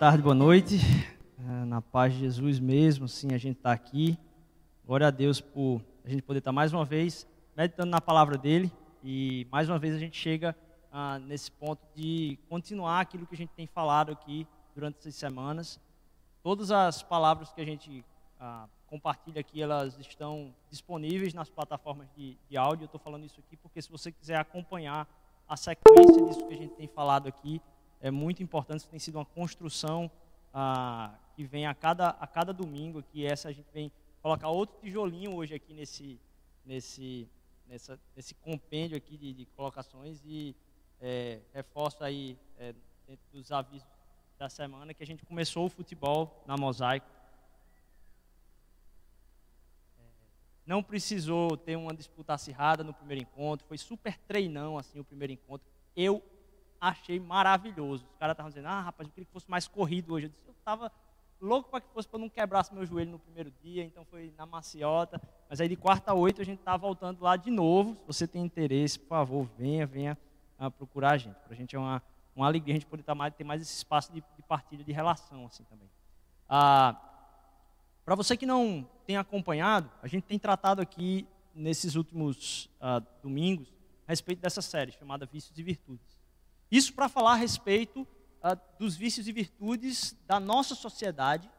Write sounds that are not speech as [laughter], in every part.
tarde, boa noite. É, na paz de Jesus mesmo, sim, a gente está aqui. Glória a Deus por a gente poder estar tá mais uma vez meditando na palavra dele e mais uma vez a gente chega ah, nesse ponto de continuar aquilo que a gente tem falado aqui durante essas semanas. Todas as palavras que a gente ah, compartilha aqui, elas estão disponíveis nas plataformas de, de áudio. Eu estou falando isso aqui porque se você quiser acompanhar a sequência disso que a gente tem falado aqui, é muito importante. Isso tem sido uma construção ah, que vem a cada, a cada domingo, que essa a gente vem colocar outro tijolinho hoje aqui nesse, nesse, nessa, nesse compêndio aqui de, de colocações e é, reforço aí é, dentro dos avisos da semana que a gente começou o futebol na Mosaico. É, não precisou ter uma disputa acirrada no primeiro encontro, foi super treinão assim o primeiro encontro. Eu achei maravilhoso. Os caras estavam dizendo, ah, rapaz, eu queria que fosse mais corrido hoje. Eu disse, eu estava louco para que fosse para não quebrasse meu joelho no primeiro dia, então foi na maciota. Mas aí de quarta a oito a gente está voltando lá de novo. Se você tem interesse, por favor, venha, venha uh, procurar a gente. Para a gente é uma, uma alegria a gente poder tá mais, ter mais esse espaço de, de partilha, de relação assim também. Uh, para você que não tem acompanhado, a gente tem tratado aqui nesses últimos uh, domingos a respeito dessa série chamada Vícios e Virtudes. Isso para falar a respeito uh, dos vícios e virtudes da nossa sociedade,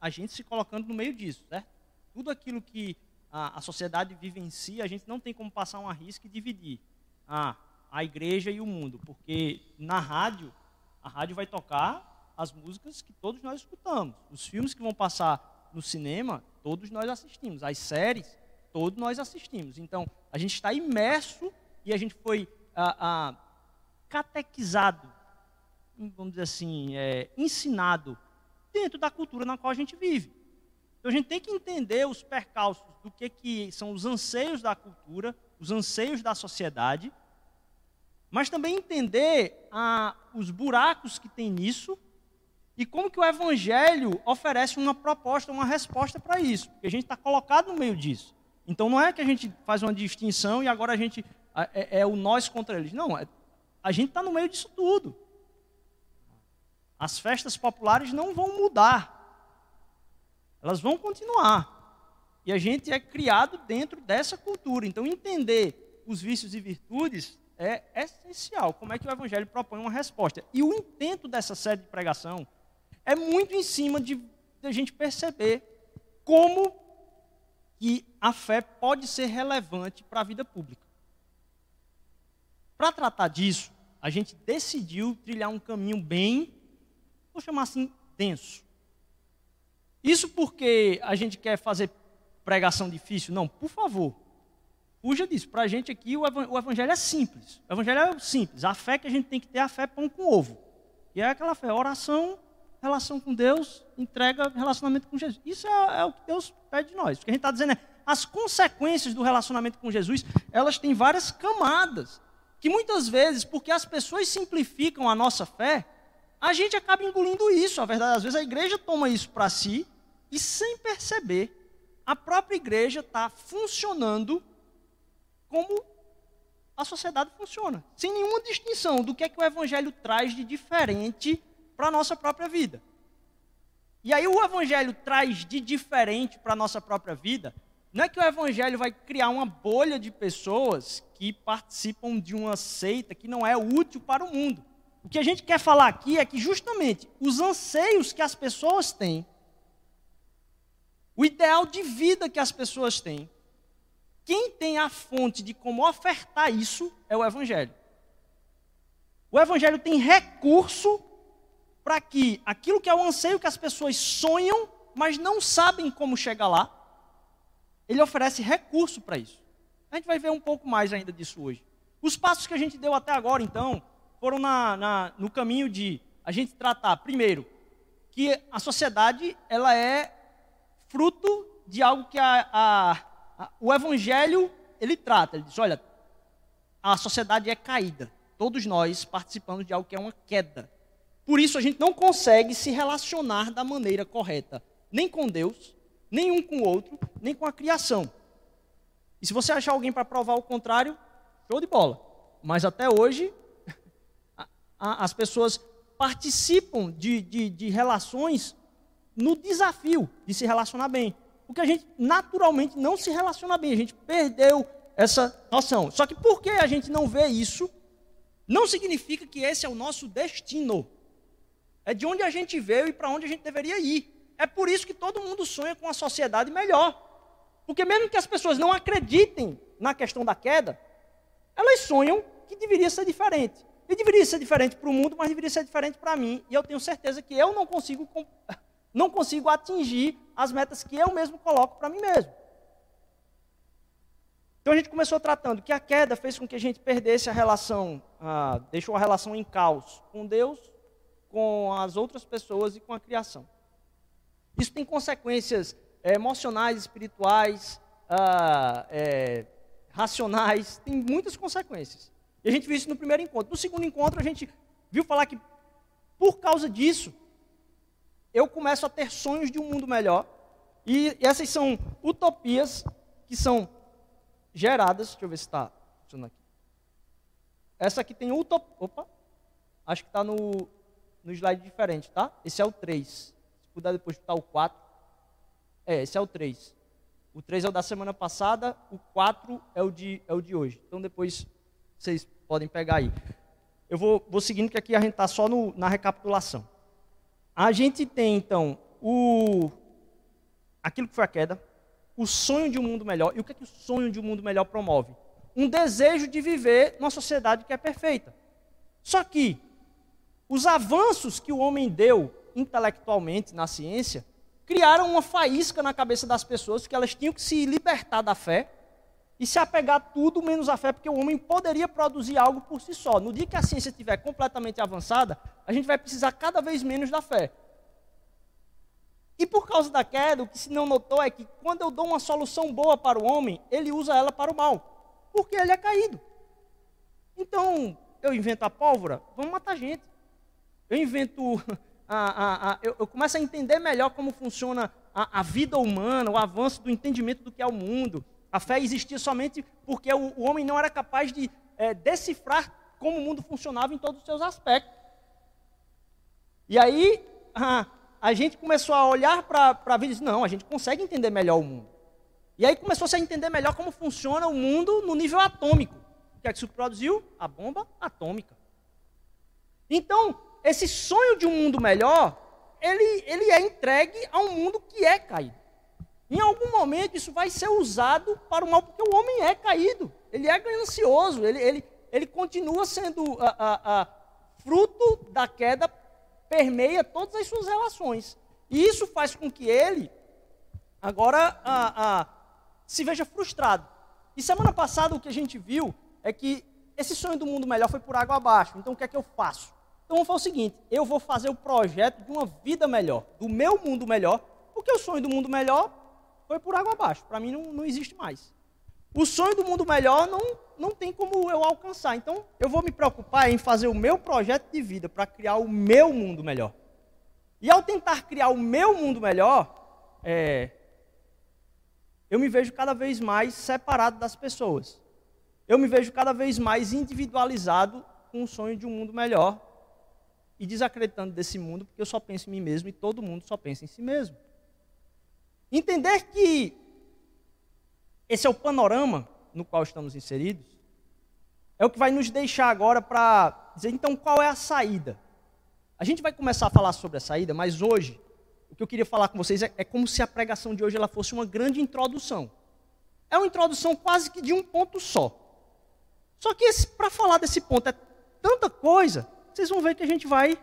a gente se colocando no meio disso, certo? Tudo aquilo que a, sociedade vive em si, a gente não tem como passar um risco e dividir a, a igreja e o mundo, porque na rádio, a rádio vai tocar as músicas que todos nós escutamos, os filmes que vão passar no cinema, todos nós assistimos, as séries, todos nós assistimos. Então, a gente está imerso e a gente foi. Ah, catequizado, vamos dizer assim, é, ensinado dentro da cultura na qual a gente vive. Então a gente tem que entender os percalços do que, que são os anseios da cultura, os anseios da sociedade, mas também entender ah, os buracos que tem nisso e como que o Evangelho oferece uma proposta, uma resposta para isso, porque a gente está colocado no meio disso. Então não é que a gente faz uma distinção e agora a gente é, é o nós contra eles. Não, é a gente está no meio disso tudo. As festas populares não vão mudar. Elas vão continuar. E a gente é criado dentro dessa cultura. Então, entender os vícios e virtudes é essencial. Como é que o Evangelho propõe uma resposta? E o intento dessa série de pregação é muito em cima de, de a gente perceber como que a fé pode ser relevante para a vida pública. Para tratar disso, a gente decidiu trilhar um caminho bem, vou chamar assim, denso. Isso porque a gente quer fazer pregação difícil? Não, por favor. Fuja disso. Para a gente aqui o evangelho é simples. O evangelho é simples. A fé que a gente tem que ter é a fé pão com ovo. E é aquela fé, oração, relação com Deus, entrega, relacionamento com Jesus. Isso é, é o que Deus pede de nós. O que a gente está dizendo é, as consequências do relacionamento com Jesus, elas têm várias camadas que muitas vezes, porque as pessoas simplificam a nossa fé, a gente acaba engolindo isso. A verdade, às vezes a igreja toma isso para si e, sem perceber, a própria igreja está funcionando como a sociedade funciona, sem nenhuma distinção do que é que o evangelho traz de diferente para a nossa própria vida. E aí o evangelho traz de diferente para a nossa própria vida não é que o evangelho vai criar uma bolha de pessoas que participam de uma seita que não é útil para o mundo. O que a gente quer falar aqui é que justamente os anseios que as pessoas têm, o ideal de vida que as pessoas têm, quem tem a fonte de como ofertar isso é o evangelho. O evangelho tem recurso para que aquilo que é o anseio que as pessoas sonham, mas não sabem como chegar lá, ele oferece recurso para isso. A gente vai ver um pouco mais ainda disso hoje. Os passos que a gente deu até agora, então, foram na, na, no caminho de a gente tratar, primeiro, que a sociedade ela é fruto de algo que a, a, a, o Evangelho ele trata. Ele diz, olha, a sociedade é caída. Todos nós participamos de algo que é uma queda. Por isso a gente não consegue se relacionar da maneira correta, nem com Deus, nem um com o outro, nem com a criação. E se você achar alguém para provar o contrário, show de bola. Mas até hoje, [laughs] a, a, as pessoas participam de, de, de relações no desafio de se relacionar bem. Porque a gente naturalmente não se relaciona bem, a gente perdeu essa noção. Só que por que a gente não vê isso, não significa que esse é o nosso destino. É de onde a gente veio e para onde a gente deveria ir. É por isso que todo mundo sonha com uma sociedade melhor. Porque mesmo que as pessoas não acreditem na questão da queda, elas sonham que deveria ser diferente. E deveria ser diferente para o mundo, mas deveria ser diferente para mim. E eu tenho certeza que eu não consigo, [laughs] não consigo atingir as metas que eu mesmo coloco para mim mesmo. Então a gente começou tratando que a queda fez com que a gente perdesse a relação, ah, deixou a relação em caos com Deus, com as outras pessoas e com a criação. Isso tem consequências é, emocionais, espirituais, ah, é, racionais, tem muitas consequências. E a gente viu isso no primeiro encontro. No segundo encontro, a gente viu falar que, por causa disso, eu começo a ter sonhos de um mundo melhor. E essas são utopias que são geradas. Deixa eu ver se está funcionando aqui. Essa aqui tem utopia. Opa! Acho que está no, no slide diferente, tá? Esse é o 3. Puder depois botar o 4. É, esse é o 3. O 3 é o da semana passada, o 4 é o de, é o de hoje. Então depois vocês podem pegar aí. Eu vou, vou seguindo, que aqui a gente está só no, na recapitulação. A gente tem, então, o, aquilo que foi a queda, o sonho de um mundo melhor. E o que é que o sonho de um mundo melhor promove? Um desejo de viver numa sociedade que é perfeita. Só que os avanços que o homem deu intelectualmente na ciência criaram uma faísca na cabeça das pessoas que elas tinham que se libertar da fé e se apegar tudo menos à fé, porque o homem poderia produzir algo por si só. No dia que a ciência estiver completamente avançada, a gente vai precisar cada vez menos da fé. E por causa da queda, o que se não notou é que quando eu dou uma solução boa para o homem, ele usa ela para o mal, porque ele é caído. Então, eu invento a pólvora, vamos matar gente. Eu invento a, a, a, eu, eu, começo a entender melhor como funciona a, vida humana, o avanço do entendimento do que é o mundo. A fé existia somente porque o, o homem não era capaz de é, decifrar como o mundo funcionava em todos os seus aspectos. E aí a, gente começou a olhar para a vida e disse, não, a gente consegue entender melhor o mundo. E aí começou -se a entender melhor como funciona o mundo no nível atômico. O que é que isso produziu? A bomba atômica. Então, esse sonho de um mundo melhor, ele, ele é entregue a um mundo que é caído. Em algum momento isso vai ser usado para o mal, porque o homem é caído, ele é ganancioso, ele, ele, ele continua sendo a, a, a, fruto da queda, permeia todas as suas relações. E isso faz com que ele agora a, se veja frustrado. E semana passada o que a gente viu é que esse sonho do mundo melhor foi por água abaixo. Então o que é que eu faço? Então fazer o seguinte: eu vou fazer o projeto de uma vida melhor, do meu mundo melhor, porque o sonho do mundo melhor foi por água abaixo. Para mim não, não existe mais. O sonho do mundo melhor não, não tem como eu alcançar. Então eu vou me preocupar em fazer o meu projeto de vida para criar o meu mundo melhor. E ao tentar criar o meu mundo melhor, é, eu me vejo cada vez mais separado das pessoas. Eu me vejo cada vez mais individualizado com o sonho de um mundo melhor e desacreditando desse mundo, porque eu só penso em mim mesmo e todo mundo só pensa em si mesmo. Entender que esse é o panorama no qual estamos inseridos, é o que vai nos deixar agora para dizer, então, qual é a saída? A gente vai começar a falar sobre a saída, mas hoje, o que eu queria falar com vocês é, é como se a pregação de hoje ela fosse uma grande introdução. É uma introdução quase que de um ponto só. Só que para falar desse ponto é tanta coisa vocês vão ver que a gente vai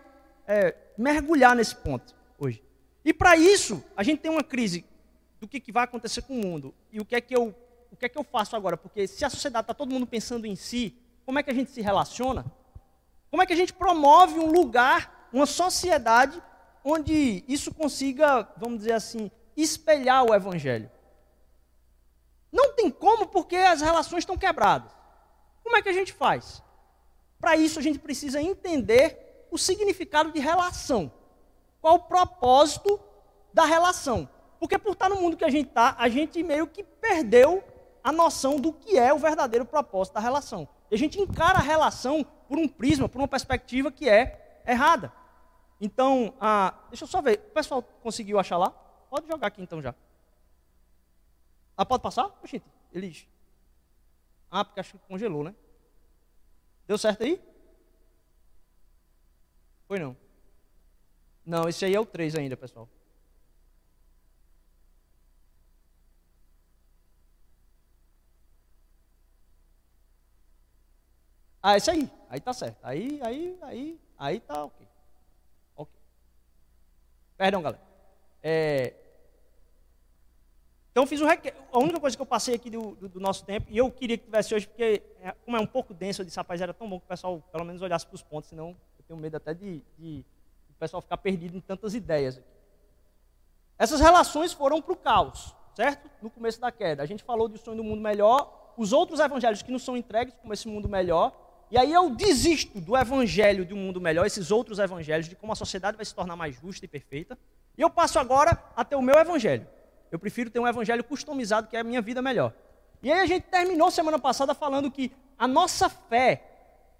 é, mergulhar nesse ponto hoje. E para isso, a gente tem uma crise do que, que vai acontecer com o mundo e o que é que eu, o que é que eu faço agora, porque se a sociedade está todo mundo pensando em si, como é que a gente se relaciona? Como é que a gente promove um lugar, uma sociedade onde isso consiga, vamos dizer assim, espelhar o evangelho? Não tem como porque as relações estão quebradas. Como é que a gente faz? Para isso, a gente precisa entender o significado de relação. Qual o propósito da relação? Porque por estar no mundo que a gente está, a gente meio que perdeu a noção do que é o verdadeiro propósito da relação. E a gente encara a relação por um prisma, por uma perspectiva que é errada. Então, ah, deixa eu só ver. O pessoal conseguiu achar lá? Pode jogar aqui então já. Ah, pode passar? Oxente, eles. Ah, porque acho que congelou, né? Deu certo aí? Foi não. Não, esse aí é o 3 ainda, pessoal. Ah, esse aí. Aí tá certo. Aí, aí, aí, aí tá ok. Ok. Perdão, galera. É... Então, fiz o a única coisa que eu passei aqui do, do, do, nosso tempo, e eu queria que tivesse hoje, porque, é, como é um pouco denso, eu disse, rapaz, era tão bom que o pessoal pelo menos olhasse para os pontos, senão eu tenho medo até de, de, de o pessoal ficar perdido em tantas ideias. Aqui. Essas relações foram para o caos, certo? No começo da queda. A gente falou do sonho do mundo melhor, os outros evangelhos que não são entregues como esse mundo melhor, e aí eu desisto do evangelho de um mundo melhor, esses outros evangelhos, de como a sociedade vai se tornar mais justa e perfeita. E eu passo agora a ter o meu evangelho. Eu prefiro ter um evangelho customizado, que é a minha vida melhor. E aí a gente terminou semana passada falando que a nossa fé,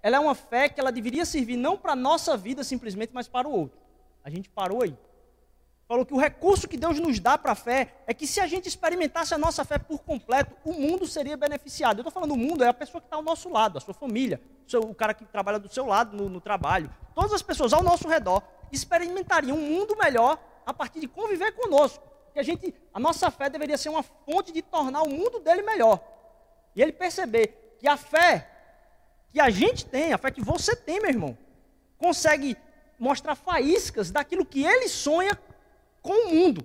ela é uma fé que ela deveria servir não para a nossa vida simplesmente, mas para o outro. A gente parou aí falou que o recurso que Deus nos dá para a fé é que se a gente experimentasse a nossa fé por completo, o mundo seria beneficiado. Eu estou falando o mundo, é a pessoa que está ao nosso lado, a sua família, o, cara que trabalha do seu lado no, no, trabalho. Todas as pessoas ao nosso redor experimentariam um mundo melhor a partir de conviver conosco. Que a, gente, a nossa fé deveria ser uma fonte de tornar o mundo dele melhor. E ele perceber que a fé que a gente tem, a fé que você tem, meu irmão, consegue mostrar faíscas daquilo que ele sonha com o mundo.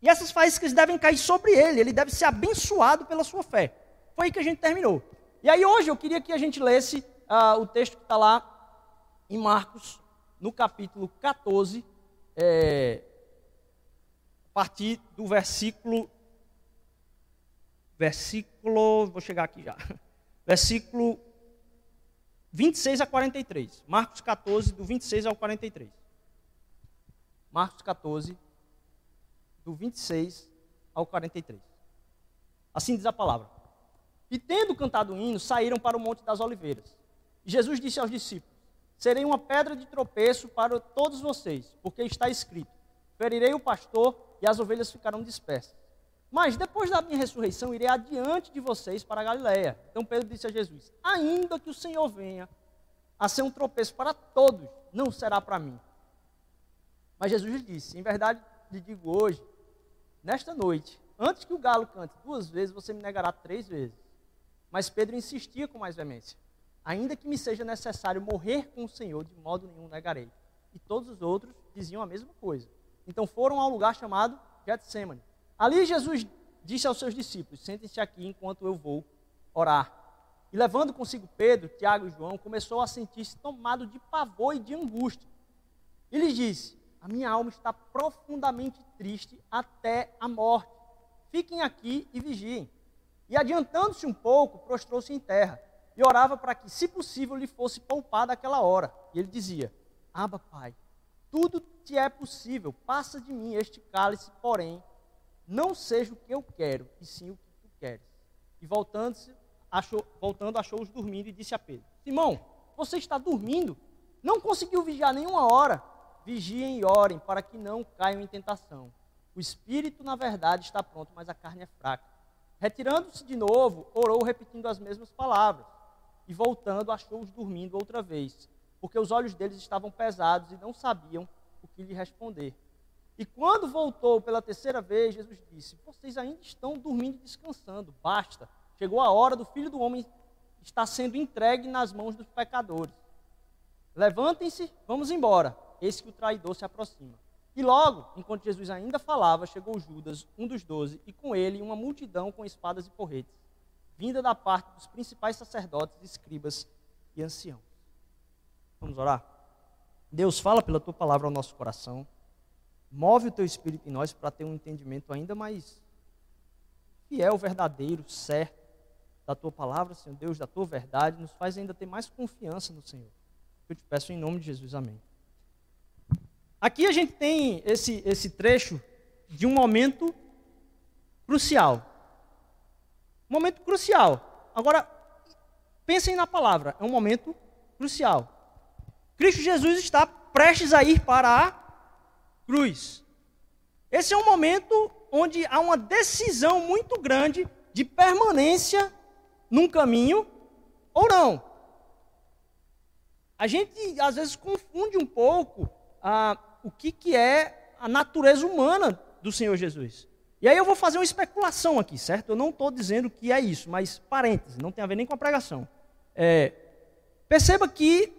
E essas faíscas devem cair sobre ele, ele deve ser abençoado pela sua fé. Foi aí que a gente terminou. E aí hoje eu queria que a gente lesse uh, o texto que está lá em Marcos, no capítulo 14, é, a partir do versículo. Versículo. Vou chegar aqui já. [laughs] Versículo 26 a 43. Marcos 14, do 26 ao 43. Marcos 14, do 26 ao 43. Assim diz a palavra. E tendo cantado o hino, saíram para o Monte das Oliveiras. E Jesus disse aos discípulos: Serei uma pedra de tropeço para todos vocês, porque está escrito: Ferirei o pastor e as ovelhas ficarão dispersas. Mas depois da minha ressurreição, irei adiante de vocês para a Galiléia. Então Pedro disse a Jesus: Ainda que o Senhor venha a ser um tropeço para todos, não será para mim. Mas Jesus lhe disse: Em verdade lhe digo hoje, nesta noite, antes que o galo cante duas vezes, você me negará três vezes. Mas Pedro insistia com mais veemência: Ainda que me seja necessário morrer com o Senhor, de modo nenhum negarei. E todos os outros diziam a mesma coisa. Então foram ao lugar chamado Getsemane. Ali Jesus disse aos seus discípulos: Sentem-se aqui enquanto eu vou orar. E levando consigo Pedro, Tiago e João, começou a sentir-se tomado de pavor e de angústia. E lhes disse: a minha alma está profundamente triste até a morte. Fiquem aqui e vigiem. E adiantando-se um pouco, prostrou-se em terra e orava para que, se possível, lhe fosse poupada aquela hora. E ele dizia: Aba, Pai, tudo te é possível, passa de mim este cálice, porém, não seja o que eu quero, e sim o que tu queres. E voltando-se, achou, voltando, achou-os dormindo e disse a Pedro: Simão, você está dormindo? Não conseguiu vigiar nenhuma hora? vigiem e orem para que não caiam em tentação. O espírito, na verdade, está pronto, mas a carne é fraca. Retirando-se de novo, orou repetindo as mesmas palavras. E voltando, achou-os dormindo outra vez, porque os olhos deles estavam pesados e não sabiam o que lhe responder. E quando voltou pela terceira vez, Jesus disse: Vocês ainda estão dormindo e descansando, basta. Chegou a hora do filho do homem estar sendo entregue nas mãos dos pecadores. Levantem-se, vamos embora eis que o traidor se aproxima. E logo, enquanto Jesus ainda falava, chegou Judas, um dos doze, e com ele uma multidão com espadas e porretes, vinda da parte dos principais sacerdotes, escribas e anciãos. Vamos orar? Deus, fala pela tua palavra ao nosso coração. Move o teu espírito em nós para ter um entendimento ainda mais fiel, verdadeiro, certo da tua palavra, Senhor Deus, da tua verdade. Nos faz ainda ter mais confiança no Senhor. Eu te peço em nome de Jesus. Amém. Aqui a gente tem esse, esse trecho de um momento crucial. Momento crucial. Agora, pensem na palavra, é um momento crucial. Cristo Jesus está prestes a ir para a cruz. Esse é um momento onde há uma decisão muito grande de permanência num caminho ou não. A gente às vezes confunde um pouco ah, o que, que é a natureza humana do Senhor Jesus. E aí eu vou fazer uma especulação aqui, certo? Eu não estou dizendo que é isso, mas parênteses, não tem a ver nem com a pregação. É, perceba que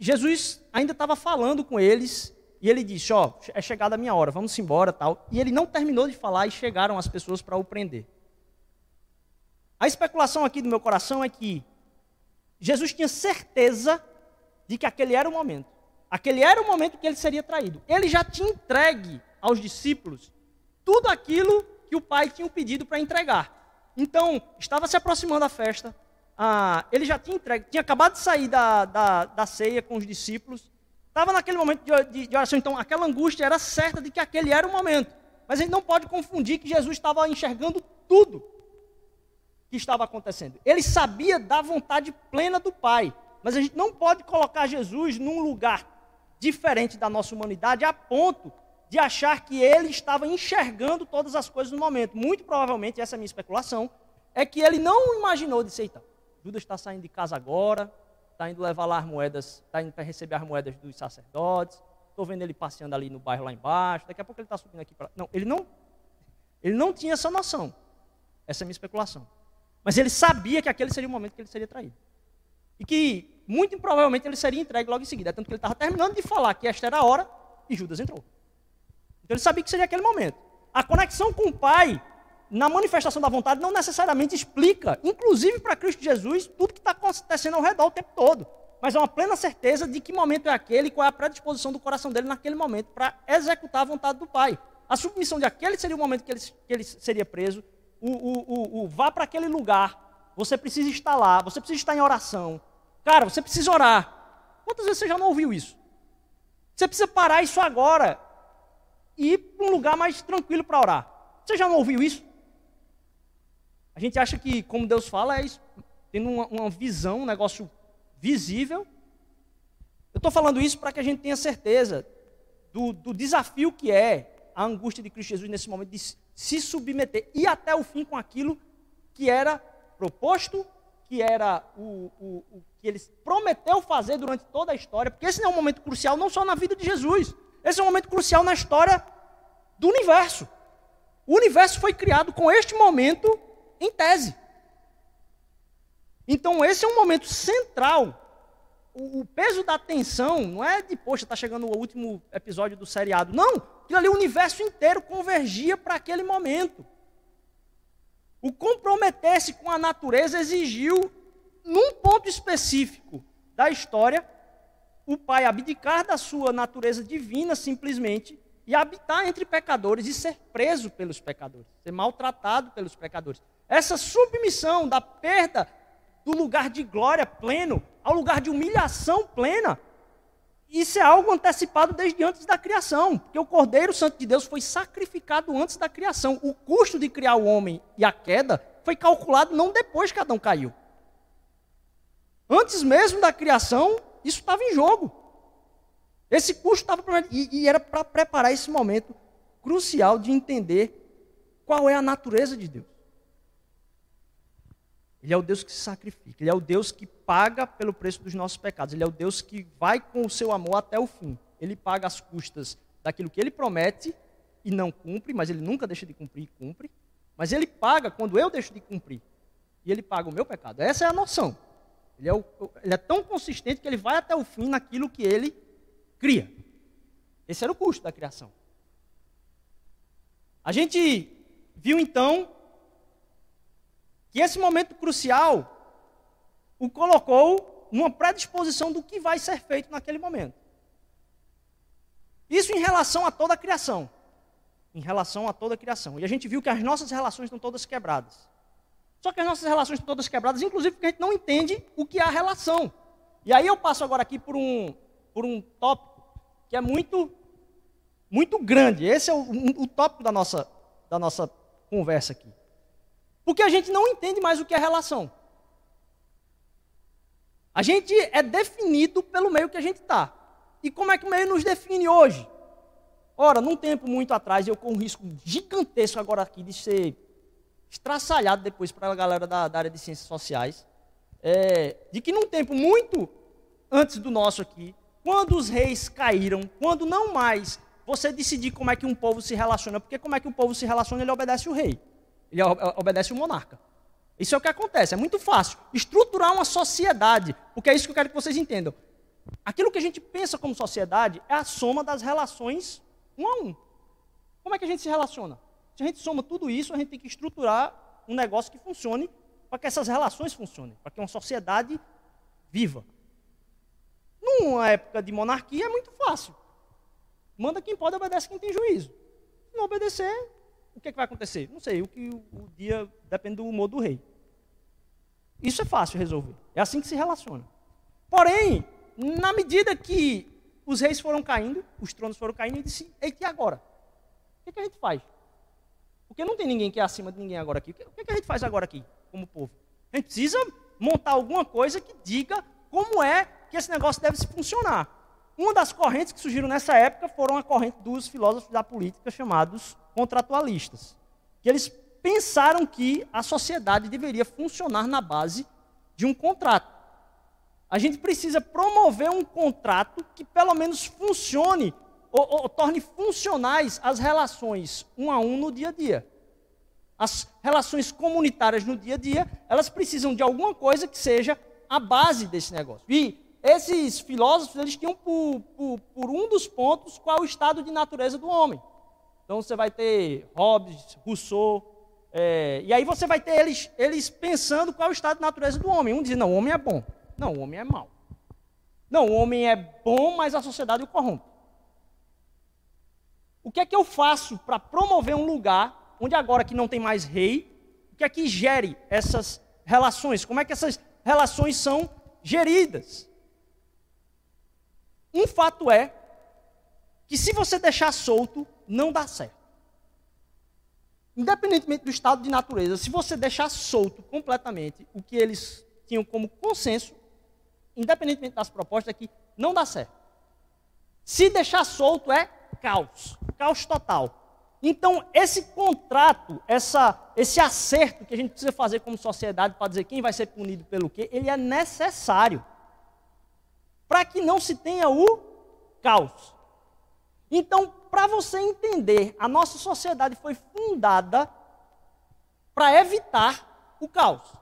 Jesus ainda estava falando com eles e ele disse: Ó, oh, é chegada a minha hora, vamos embora tal. E ele não terminou de falar e chegaram as pessoas para o prender. A especulação aqui do meu coração é que Jesus tinha certeza de que aquele era o momento. Aquele era o momento que ele seria traído. Ele já tinha entregue aos discípulos tudo aquilo que o pai tinha pedido para entregar. Então, estava se aproximando a festa. Ah, ele já tinha entregue, tinha acabado de sair da, da, da ceia com os discípulos. Estava naquele momento de, de, oração. Então, aquela angústia era certa de que aquele era o momento. Mas a gente não pode confundir que Jesus estava enxergando tudo que estava acontecendo. Ele sabia da vontade plena do Pai, mas a gente não pode colocar Jesus num lugar diferente da nossa humanidade a ponto de achar que ele estava enxergando todas as coisas no momento. Muito provavelmente, essa é a minha especulação, é que ele não imaginou de aceitar. Judas está saindo de casa agora, está indo levar lá as moedas, está indo para receber as moedas dos sacerdotes. Estou vendo ele passeando ali no bairro lá embaixo. Daqui a pouco ele está subindo aqui para. Não, ele não, ele não tinha essa noção. Essa é a minha especulação. Mas ele sabia que aquele seria o momento que ele seria traído. E que, muito provavelmente, ele seria entregue logo em seguida. Tanto que ele estava terminando de falar que esta era a hora e Judas entrou. Então ele sabia que seria aquele momento. A conexão com o Pai, na manifestação da vontade, não necessariamente explica, inclusive para Cristo Jesus, tudo que está acontecendo ao redor o tempo todo. Mas é uma plena certeza de que momento é aquele e qual é a predisposição do coração dele naquele momento para executar a vontade do Pai. A submissão de aquele seria o momento que ele, que ele seria preso, o, o, o, o vá para aquele lugar, você precisa estar lá, você precisa estar em oração. Cara, você precisa orar. Quantas vezes você já não ouviu isso? Você precisa parar isso agora e ir para um lugar mais tranquilo para orar. Você já não ouviu isso? A gente acha que, como Deus fala, é tendo uma, uma visão, um negócio visível. Eu estou falando isso para que a gente tenha certeza do, do desafio que é a angústia de Cristo Jesus nesse momento de se submeter e até o fim com aquilo que era proposto, que era o, o, o que ele prometeu fazer durante toda a história, porque esse é um momento crucial não só na vida de Jesus, esse é um momento crucial na história do universo. O universo foi criado com este momento em tese. Então, esse é um momento central. O, o peso da atenção não é de, poxa, está chegando o último episódio do seriado. Não, Aquilo ali, o universo inteiro convergia para aquele momento. O comprometer-se com a natureza exigiu, num ponto específico da história, o pai abdicar da sua natureza divina simplesmente e habitar entre pecadores e ser preso pelos pecadores, ser maltratado pelos pecadores. Essa submissão da perda do lugar de glória pleno ao lugar de humilhação plena isso é algo antecipado desde antes da criação, porque o Cordeiro Santo de Deus foi sacrificado antes da criação. O custo de criar o homem e a queda foi calculado não depois que Adão caiu. Antes mesmo da criação, isso estava em jogo. Esse custo estava e, e era para preparar esse momento crucial de entender qual é a natureza de Deus. Ele é o Deus que se sacrifica, Ele é o Deus que paga pelo preço dos nossos pecados, Ele é o Deus que vai com o seu amor até o fim. Ele paga as custas daquilo que Ele promete e não cumpre, mas Ele nunca deixa de cumprir e cumpre. Mas Ele paga quando eu deixo de cumprir. E Ele paga o meu pecado. Essa é a noção. Ele é, o, ele é tão consistente que Ele vai até o fim naquilo que Ele cria. Esse era o custo da criação. A gente viu então que esse momento crucial o colocou numa predisposição do que vai ser feito naquele momento. Isso em relação a toda a criação. Em relação a toda a criação. E a gente viu que as nossas relações estão todas quebradas. Só que as nossas relações estão todas quebradas, inclusive porque a gente não entende o que é a relação. E aí eu passo agora aqui por um, por um tópico que é muito, muito grande. Esse é o, o tópico da nossa, da nossa conversa aqui. Porque a gente não entende mais o que é relação. A gente é definido pelo meio que a gente está. E como é que o meio nos define hoje? Ora, num tempo muito atrás, eu com um risco gigantesco agora aqui de ser estraçalhado depois para a galera da, da, área de ciências sociais, é, de que num tempo muito antes do nosso aqui, quando os reis caíram, quando não mais você decidir como é que um povo se relaciona, porque como é que um povo se relaciona, ele obedece o rei, ele obedece o monarca. Isso é o que acontece, é muito fácil. Estruturar uma sociedade, porque é isso que eu quero que vocês entendam. Aquilo que a gente pensa como sociedade é a soma das relações um a um. Como é que a gente se relaciona? Se a gente soma tudo isso, a gente tem que estruturar um negócio que funcione para que essas relações funcionem, para que uma sociedade viva. Numa época de monarquia é muito fácil. Manda quem pode, obedece quem tem juízo. Se não obedecer, o que, é que vai acontecer? Não sei, o que o dia depende do humor do rei. Isso é fácil resolver. É assim que se relaciona. Porém, na medida que os reis foram caindo, os tronos foram caindo, e disse: Eita, e agora? O que, é que, a gente faz? Porque não tem ninguém que é acima de ninguém agora aqui. O que, é que a gente faz agora aqui, como povo? A gente precisa montar alguma coisa que diga como é que esse negócio deve se funcionar. Uma das correntes que surgiram nessa época foram a corrente dos filósofos da política chamados contratualistas. Que eles pensaram que a sociedade deveria funcionar na base de um contrato. A gente precisa promover um contrato que pelo menos funcione ou, ou, torne funcionais as relações um a um no dia a dia. As relações comunitárias no dia a dia, elas precisam de alguma coisa que seja a base desse negócio. E esses filósofos, eles tinham por, por, por um dos pontos qual é o estado de natureza do homem. Então você vai ter Hobbes, Rousseau, é, e aí você vai ter eles, eles pensando qual é o estado de natureza do homem. Um diz, não, o homem é bom. Não, o homem é mau. Não, o homem é bom, mas a sociedade o corrompe. O que é que eu faço para promover um lugar onde agora que não tem mais rei, o que é que gere essas relações? Como é que essas relações são geridas? Um fato é que se você deixar solto, não dá certo. Independentemente do estado de natureza, se você deixar solto completamente o que eles tinham como consenso, independentemente das propostas, é que não dá certo. Se deixar solto é caos, caos total. Então, esse contrato, essa, esse acerto que a gente precisa fazer como sociedade para dizer quem vai ser punido pelo quê, ele é necessário para que não se tenha o caos. Então, para você entender, a nossa sociedade foi fundada para evitar o caos.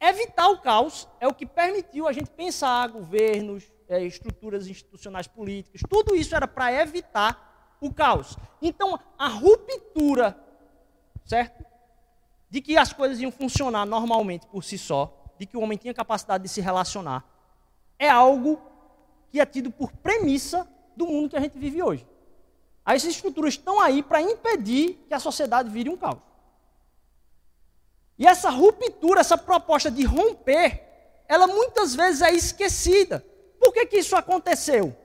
Evitar o caos é o que permitiu a gente pensar governos, é, estruturas institucionais políticas, tudo isso era para evitar o caos. Então, a ruptura, certo? De que as coisas iam funcionar normalmente por si só, de que o homem tinha capacidade de se relacionar, é algo que é tido por premissa do mundo que a gente vive hoje. As estruturas estão aí para impedir que a sociedade vire um caos. E essa ruptura, essa proposta de romper, ela muitas vezes é esquecida. Por que, que isso aconteceu?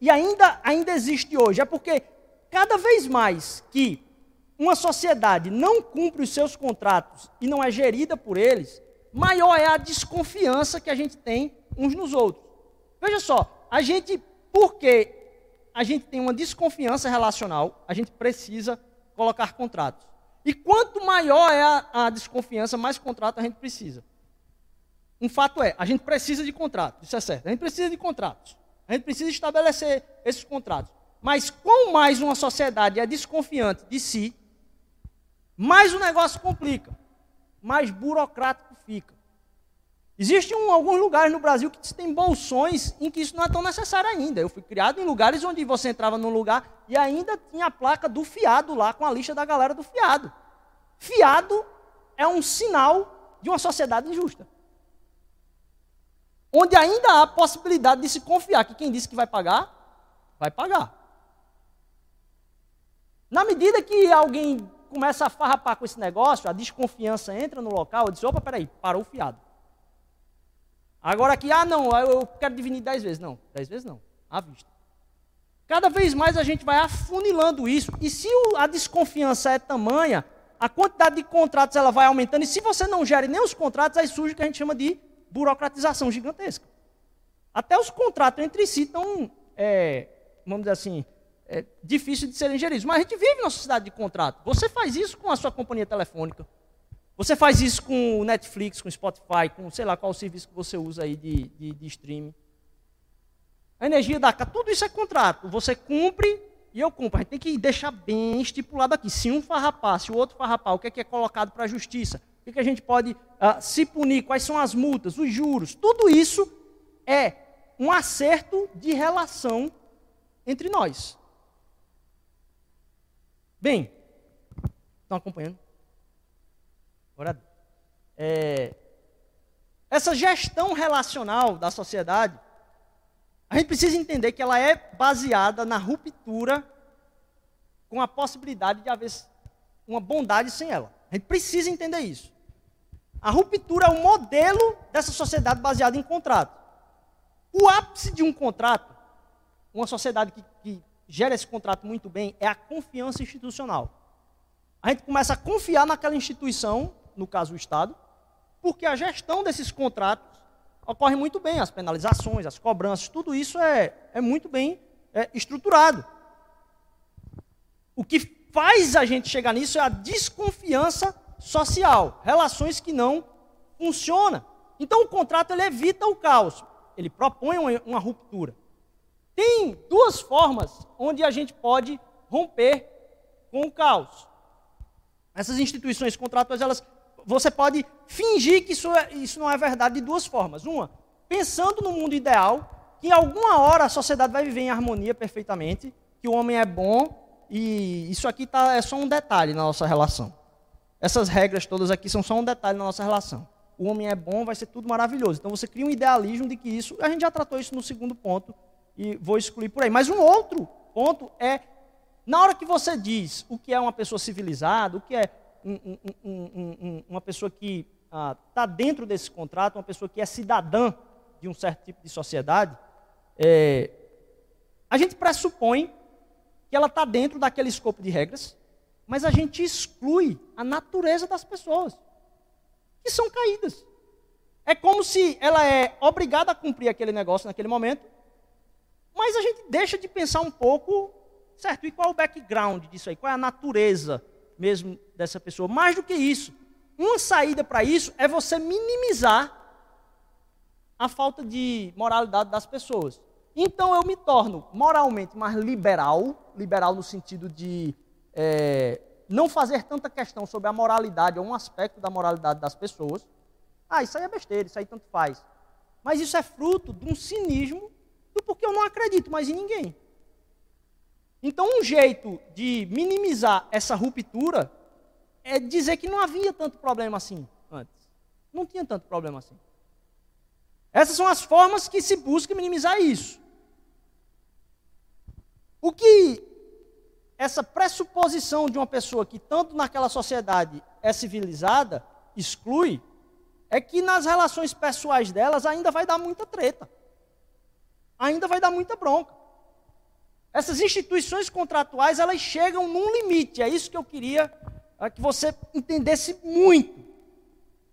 E ainda, ainda existe hoje? É porque cada vez mais que uma sociedade não cumpre os seus contratos e não é gerida por eles, maior é a desconfiança que a gente tem uns nos outros. Veja só, a gente, porque a gente tem uma desconfiança relacional, a gente precisa colocar contratos. E quanto maior é a, a desconfiança, mais contrato a gente precisa. Um fato é, a gente precisa de contratos, isso é certo. A gente precisa de contratos. A gente precisa estabelecer esses contratos. Mas quanto mais uma sociedade é desconfiante de si, mais o negócio complica, mais burocrático fica. Existem um, alguns lugares no Brasil que tem bolsões em que isso não é tão necessário ainda. Eu fui criado em lugares onde você entrava num lugar e ainda tinha a placa do fiado lá com a lista da galera do fiado. Fiado é um sinal de uma sociedade injusta. Onde ainda há possibilidade de se confiar que quem disse que vai pagar, vai pagar. Na medida que alguém começa a farrapar com esse negócio, a desconfiança entra no local, eu disse, opa, peraí, parou o fiado. Agora aqui, ah, não, eu quero dividir dez vezes. Não, dez vezes não, à vista. Cada vez mais a gente vai afunilando isso. E se a desconfiança é tamanha, a quantidade de contratos ela vai aumentando. E se você não gere nem os contratos, aí surge o que a gente chama de burocratização gigantesca. Até os contratos entre si estão, é, vamos dizer assim, é, difíceis de serem geridos. Mas a gente vive numa sociedade de contrato. Você faz isso com a sua companhia telefônica. Você faz isso com o Netflix, com o Spotify, com sei lá qual serviço que você usa aí de, de, de streaming. A energia da casa, tudo isso é contrato. Você cumpre e eu cumpro. A gente tem que deixar bem estipulado aqui. Se um farrapar, se o outro farrapar, o que é, que é colocado para a justiça? O que, é que a gente pode uh, se punir? Quais são as multas, os juros? Tudo isso é um acerto de relação entre nós. Bem, estão acompanhando? É, essa gestão relacional da sociedade, a gente precisa entender que ela é baseada na ruptura com a possibilidade de haver uma bondade sem ela. A gente precisa entender isso. A ruptura é o modelo dessa sociedade baseada em contrato. O ápice de um contrato, uma sociedade que, que gera esse contrato muito bem, é a confiança institucional. A gente começa a confiar naquela instituição no caso o Estado, porque a gestão desses contratos ocorre muito bem, as penalizações, as cobranças, tudo isso é, é muito bem é, estruturado. O que faz a gente chegar nisso é a desconfiança social, relações que não funcionam. Então o contrato ele evita o caos, ele propõe uma, uma ruptura. Tem duas formas onde a gente pode romper com o caos. Essas instituições contratuais, elas você pode fingir que isso, é, isso não é verdade de duas formas. Uma, pensando no mundo ideal, que em alguma hora a sociedade vai viver em harmonia perfeitamente, que o homem é bom e isso aqui tá, é só um detalhe na nossa relação. Essas regras todas aqui são só um detalhe na nossa relação. O homem é bom, vai ser tudo maravilhoso. Então você cria um idealismo de que isso. A gente já tratou isso no segundo ponto e vou excluir por aí. Mas um outro ponto é na hora que você diz o que é uma pessoa civilizada, o que é um, um, um, uma pessoa que está ah, dentro desse contrato, uma pessoa que é cidadã de um certo tipo de sociedade, é, a gente pressupõe que ela está dentro daquele escopo de regras, mas a gente exclui a natureza das pessoas, que são caídas. É como se ela é obrigada a cumprir aquele negócio naquele momento, mas a gente deixa de pensar um pouco, certo? E qual é o background disso aí? Qual é a natureza mesmo dessa pessoa. Mais do que isso, uma saída para isso é você minimizar a falta de moralidade das pessoas. Então eu me torno moralmente mais liberal, liberal no sentido de é, não fazer tanta questão sobre a moralidade ou um aspecto da moralidade das pessoas. Ah, isso aí é besteira, isso aí tanto faz. Mas isso é fruto de um cinismo do porque eu não acredito mais em ninguém. Então, um jeito de minimizar essa ruptura é dizer que não havia tanto problema assim antes. Não tinha tanto problema assim. Essas são as formas que se busca minimizar isso. O que essa pressuposição de uma pessoa que tanto naquela sociedade é civilizada exclui é que nas relações pessoais delas ainda vai dar muita treta. Ainda vai dar muita bronca. Essas instituições contratuais, elas chegam num limite. É isso que eu queria ah, que você entendesse muito.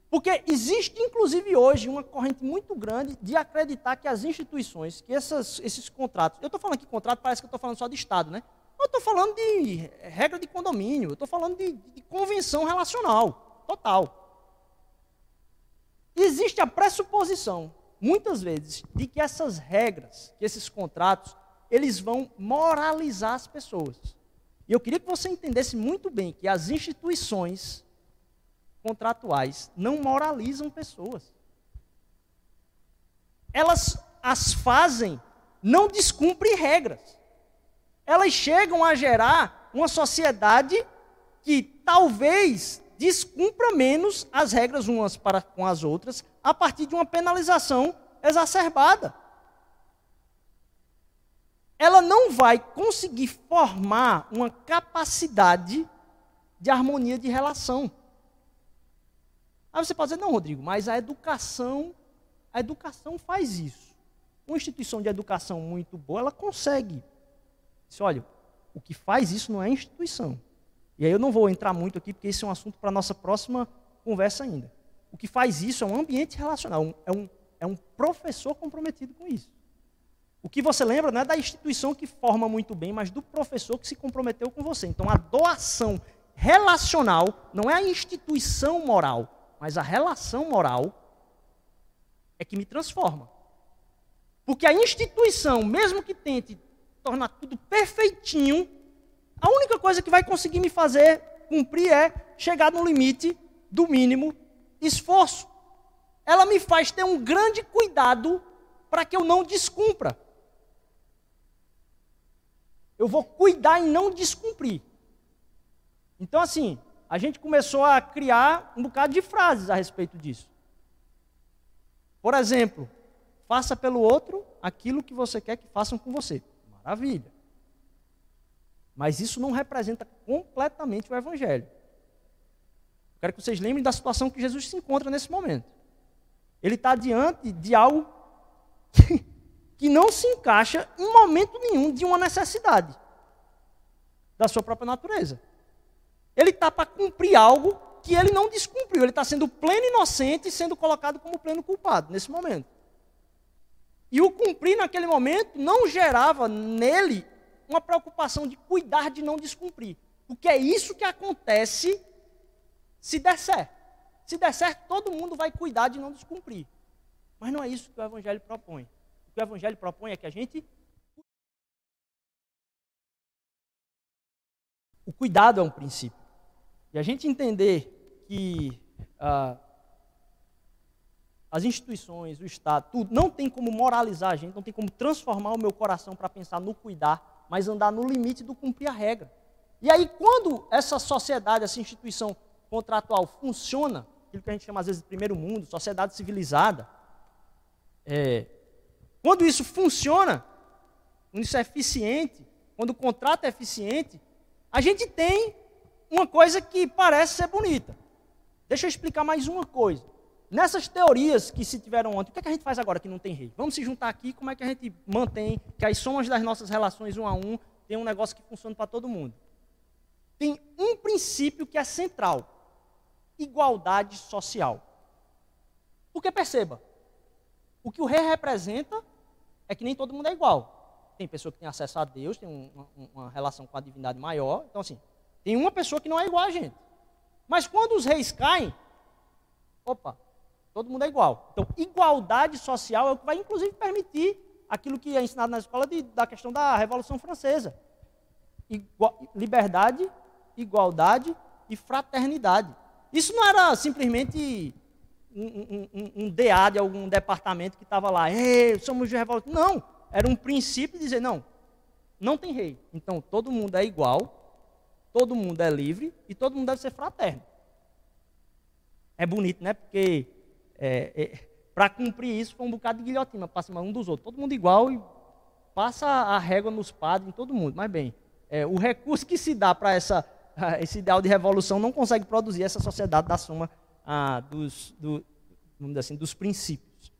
Porque existe, inclusive, hoje uma corrente muito grande de acreditar que as instituições, que essas, esses contratos. Eu estou falando aqui contrato, parece que eu estou falando só de Estado, né? Eu estou falando de regra de condomínio, eu estou falando de, de convenção relacional, total. Existe a pressuposição, muitas vezes, de que essas regras, que esses contratos, eles vão moralizar as pessoas. E eu queria que você entendesse muito bem que as instituições contratuais não moralizam pessoas. Elas as fazem, não descumprem regras. Elas chegam a gerar uma sociedade que talvez descumpra menos as regras umas para com as outras a partir de uma penalização exacerbada ela não vai conseguir formar uma capacidade de harmonia de relação. Aí você pode dizer, não, Rodrigo, mas a educação, a educação faz isso. Uma instituição de educação muito boa, ela consegue. Olha, o que faz isso não é instituição. E aí eu não vou entrar muito aqui, porque esse é um assunto para a nossa próxima conversa ainda. o que faz isso é um ambiente relacional, é um, é um professor comprometido com isso. O que você lembra não é da instituição que forma muito bem, mas do professor que se comprometeu com você. Então a doação relacional não é a instituição moral, mas a relação moral é que me transforma. Porque a instituição, mesmo que tente tornar tudo perfeitinho, a única coisa que vai conseguir me fazer cumprir é chegar no limite do mínimo esforço. Ela me faz ter um grande cuidado para que eu não descumpra. Eu vou cuidar em não descumprir. Então, assim, a gente começou a criar um bocado de frases a respeito disso. Por exemplo, faça pelo outro aquilo que você quer que façam com você. Maravilha. Mas isso não representa completamente o Evangelho. Quero que vocês lembrem da situação que Jesus se encontra nesse momento. Ele está diante de algo [laughs] que, que não se encaixa em momento nenhum de uma necessidade da sua própria natureza. Ele está para cumprir algo que ele não descumpriu. Ele está sendo pleno inocente e sendo colocado como pleno culpado nesse momento. E o cumprir naquele momento não gerava nele uma preocupação de cuidar de não descumprir. Porque é isso que acontece se der certo. Se der certo, todo mundo vai cuidar de não descumprir. Mas não é isso que o Evangelho propõe. O Evangelho propõe é que a gente. O cuidado é um princípio. E a gente entender que ah, as instituições, o Estado, tudo, não tem como moralizar a gente, não tem como transformar o meu coração para pensar no cuidar, mas andar no limite do cumprir a regra. E aí, quando essa sociedade, essa instituição contratual funciona, aquilo que a gente chama às vezes de primeiro mundo, sociedade civilizada, é, quando isso funciona, quando isso é eficiente, quando o contrato é eficiente, a gente tem uma coisa que parece ser bonita. Deixa eu explicar mais uma coisa. Nessas teorias que se tiveram ontem, o que, é que a gente faz agora que não tem rei? Vamos se juntar aqui, como é que a gente mantém que as somas das nossas relações um a um tem um negócio que funciona para todo mundo? Tem um princípio que é central: igualdade social. Porque perceba, o que o rei representa é que nem todo mundo é igual. Tem pessoa que tem acesso a Deus, tem uma, uma relação com a divindade maior. Então, assim, tem uma pessoa que não é igual a gente. Mas quando os reis caem, opa, Todo mundo é igual. Então, igualdade social é o que vai, inclusive, permitir aquilo que é ensinado na escola de, da questão da Revolução Francesa. Igual, liberdade, igualdade e fraternidade. Isso não era simplesmente um, um, um, DA de algum departamento que estava lá, somos de revolução. Não, era um princípio dizer, não, não tem rei. Então, todo mundo é igual, todo mundo é livre e todo mundo deve ser fraterno. É bonito, né? Porque é, é, para cumprir isso foi um bocado de guilhotina para cima um dos outros. Todo mundo igual e passa a régua nos padres, em todo mundo. Mas bem, é, o recurso que se dá para [laughs] esse ideal de revolução não consegue produzir essa sociedade da soma ah, dos, do, vamos dizer assim, dos princípios.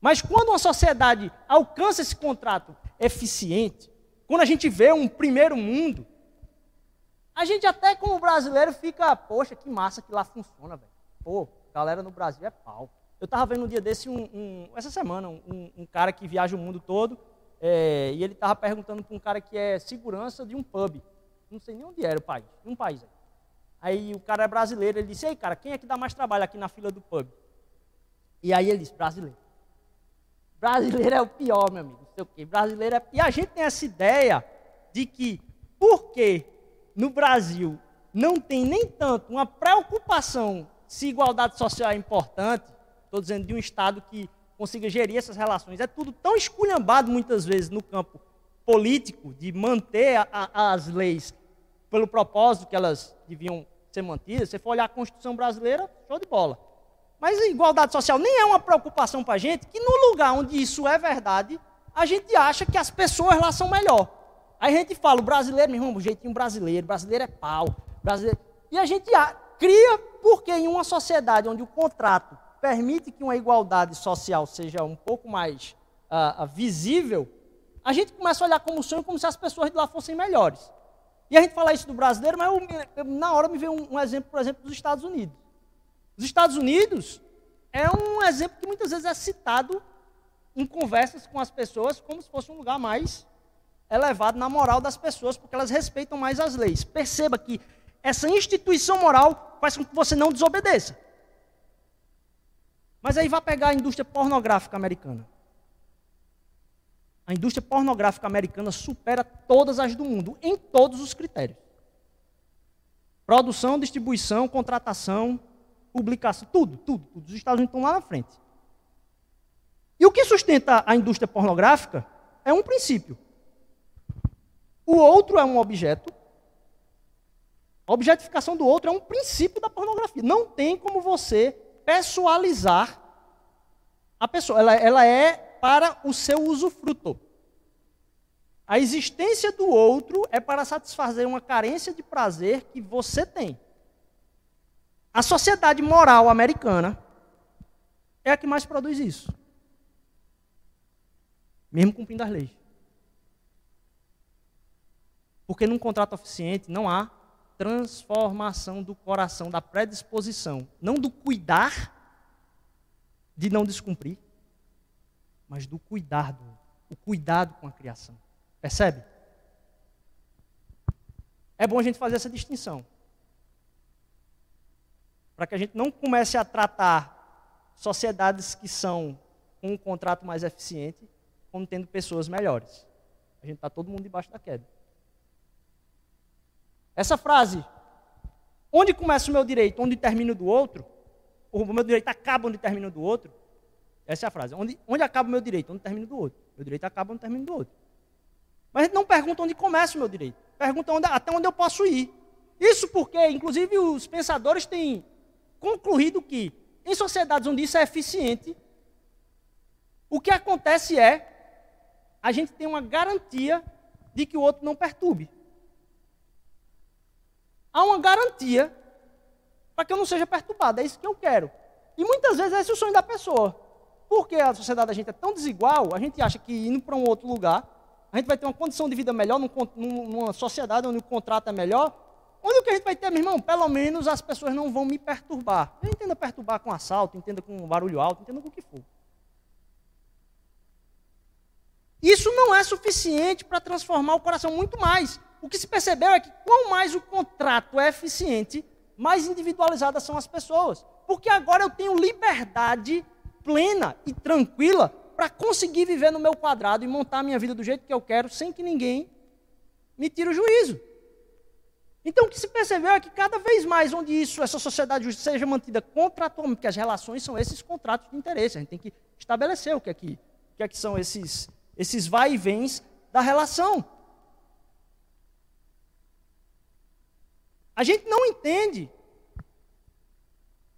Mas quando uma sociedade alcança esse contrato eficiente, quando a gente vê um primeiro mundo, a gente até como brasileiro fica, poxa, que massa que lá funciona, velho. Pô, galera no Brasil é pau. Eu estava vendo um dia desse, um, um essa semana, um, um, cara que viaja o mundo todo, é, e ele estava perguntando para um cara que é segurança de um pub. Não sei nem onde era o país, um país. Aí. Aí o cara é brasileiro, ele disse, ei cara, quem é que dá mais trabalho aqui na fila do pub? E aí ele disse, brasileiro. Brasileiro é o pior, meu amigo, não sei o quê. Brasileiro é... E a gente tem essa ideia de que, porque no Brasil não tem nem tanto uma preocupação se igualdade social é importante, estou dizendo de um Estado que consiga gerir essas relações, é tudo tão esculhambado muitas vezes no campo político, de manter a, a, as leis pelo propósito que elas deviam ser mantidas. Se for olhar a Constituição brasileira, show de bola. Mas a igualdade social nem é uma preocupação para a gente, que no lugar onde isso é verdade, a gente acha que as pessoas lá são melhor. Aí a gente fala, o brasileiro, meu irmão, o jeitinho brasileiro, brasileiro é pau. Brasileiro... E a gente cria porque em uma sociedade onde o contrato permite que uma igualdade social seja um pouco mais uh, visível, a gente começa a olhar como sonho como se as pessoas de lá fossem melhores. E a gente fala isso do brasileiro, mas eu, eu, na hora me veio um, um exemplo, por exemplo, dos Estados Unidos. Os Estados Unidos é um exemplo que muitas vezes é citado em conversas com as pessoas como se fosse um lugar mais elevado na moral das pessoas, porque elas respeitam mais as leis. Perceba que essa instituição moral faz com que você não desobedeça. Mas aí vai pegar a indústria pornográfica americana. A indústria pornográfica americana supera todas as do mundo, em todos os critérios. Produção, distribuição, contratação, publicação, tudo, tudo, tudo. Os Estados Unidos estão lá na frente. E o que sustenta a indústria pornográfica é um princípio. O outro é um objeto. A objetificação do outro é um princípio da pornografia. Não tem como você pessoalizar a pessoa. Ela, ela é para o seu usufruto. A existência do outro é para satisfazer uma carência de prazer que você tem. A sociedade moral americana é a que mais produz isso. Mesmo cumprindo as leis. Porque num contrato eficiente não há transformação do coração, da predisposição, não do cuidar de não descumprir, mas do cuidado, o cuidado com a criação. Percebe? É bom a gente fazer essa distinção. Para que a gente não comece a tratar sociedades que são com um contrato mais eficiente como tendo pessoas melhores. A gente está todo mundo debaixo da queda. Essa frase, onde começa o meu direito, onde termina o do outro, o meu direito acaba onde termina o do outro, essa é a frase. Onde, onde acaba o meu direito, onde termina do outro. Meu direito acaba onde termina do outro. Mas a gente não pergunta onde começa o meu direito. Pergunta onde, até onde eu posso ir. Isso porque, inclusive, os pensadores têm concluído que, em sociedades onde isso é eficiente, o que acontece é a gente tem uma garantia de que o outro não perturbe há uma garantia para que eu não seja perturbado. É isso que eu quero. E muitas vezes esse é o sonho da pessoa. Porque a sociedade da gente é tão desigual, a gente acha que indo para um outro lugar, a gente vai ter uma condição de vida melhor, num, numa sociedade onde o contrato é melhor. Onde o que a gente vai ter, meu irmão? Pelo menos as pessoas não vão me perturbar. Eu entenda perturbar com assalto, entenda com barulho alto, entenda com o que for. Isso não é suficiente para transformar o coração muito mais o que se percebeu é que quanto mais o contrato é eficiente, mais individualizadas são as pessoas. Porque agora eu tenho liberdade plena e tranquila para conseguir viver no meu quadrado e montar a minha vida do jeito que eu quero, sem que ninguém me tire o juízo. Então, o que se percebeu é que cada vez mais onde isso, essa sociedade justa seja mantida contratualmente, porque as relações são esses contratos de interesse, a gente tem que estabelecer o que é que, o que, é que são esses, esses vai e vens da relação. A gente não entende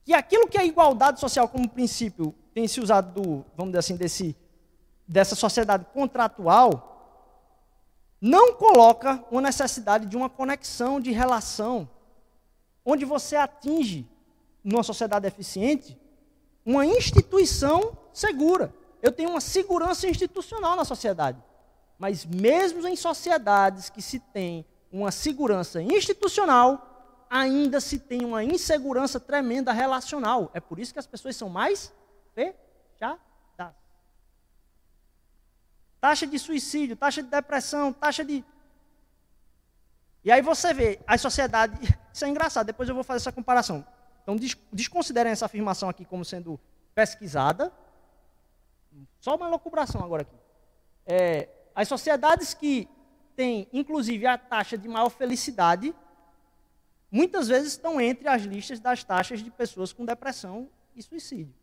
que aquilo que é igualdade social como princípio tem se usado do, vamos dizer assim, desse, dessa sociedade contratual, não coloca uma necessidade de uma conexão de relação, onde você atinge, numa sociedade eficiente, uma instituição segura. Eu tenho uma segurança institucional na sociedade. Mas mesmo em sociedades que se tem uma segurança institucional, ainda se tem uma insegurança tremenda relacional. É por isso que as pessoas são mais fechadas. Taxa de suicídio, taxa de depressão, taxa de. E aí você vê, a sociedade. [laughs] Isso é engraçado, depois eu vou fazer essa comparação. Então, desconsiderem essa afirmação aqui como sendo pesquisada. Só uma locubração agora aqui. É, as sociedades que tem, inclusive, a taxa de maior felicidade, muitas vezes estão entre as listas das taxas de pessoas com depressão e suicídio.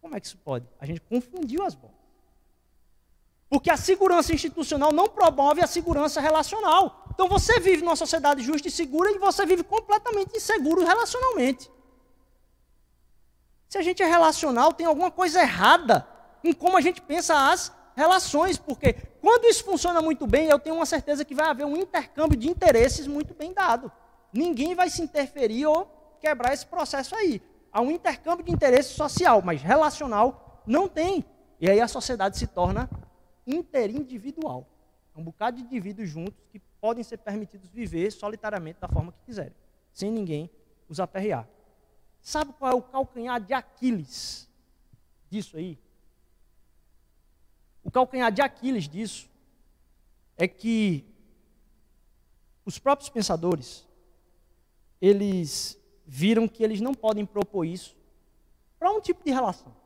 Como é que isso pode? A gente confundiu as bolas. Porque a segurança institucional não promove a segurança relacional. Então você vive numa sociedade justa e segura e você vive completamente inseguro relacionalmente. Se a gente é relacional, tem alguma coisa errada em como a gente pensa as relações, porque quando isso funciona muito bem, eu tenho uma certeza que vai haver um intercâmbio de interesses muito bem dado. Ninguém vai se interferir ou quebrar esse processo aí. Há um intercâmbio de interesse social, mas relacional não tem. E aí a sociedade se torna interindividual. É um bocado de indivíduos juntos que podem ser permitidos viver solitariamente da forma que quiserem, sem ninguém os aperrear. Sabe qual é o calcanhar de Aquiles disso aí? O calcanhar de Aquiles disso é que os próprios pensadores eles viram que eles não podem propor isso para um tipo de relação.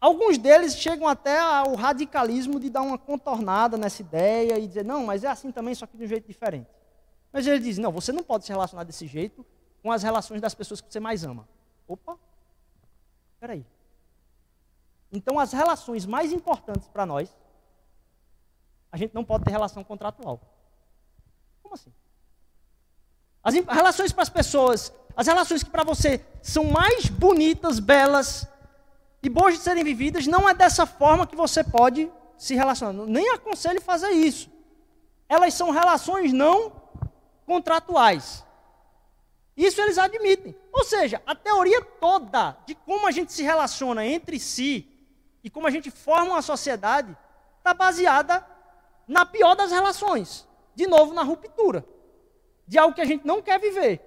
Alguns deles chegam até ao radicalismo de dar uma contornada nessa ideia e dizer, não, mas é assim também, só que de um jeito diferente. Mas eles dizem, não, você não pode se relacionar desse jeito com as relações das pessoas que você mais ama. Opa, aí. Então, as relações mais importantes para nós, a gente não pode ter relação contratual. Como assim? As relações para as pessoas, as relações que para você são mais bonitas, belas, e boas de serem vividas, não é dessa forma que você pode se relacionar. Nem aconselho fazer isso. Elas são relações não contratuais. Isso eles admitem. Ou seja, a teoria toda de como a gente se relaciona entre si e como a gente forma uma sociedade está baseada na pior das relações. De novo, na ruptura. De algo que a gente não quer viver.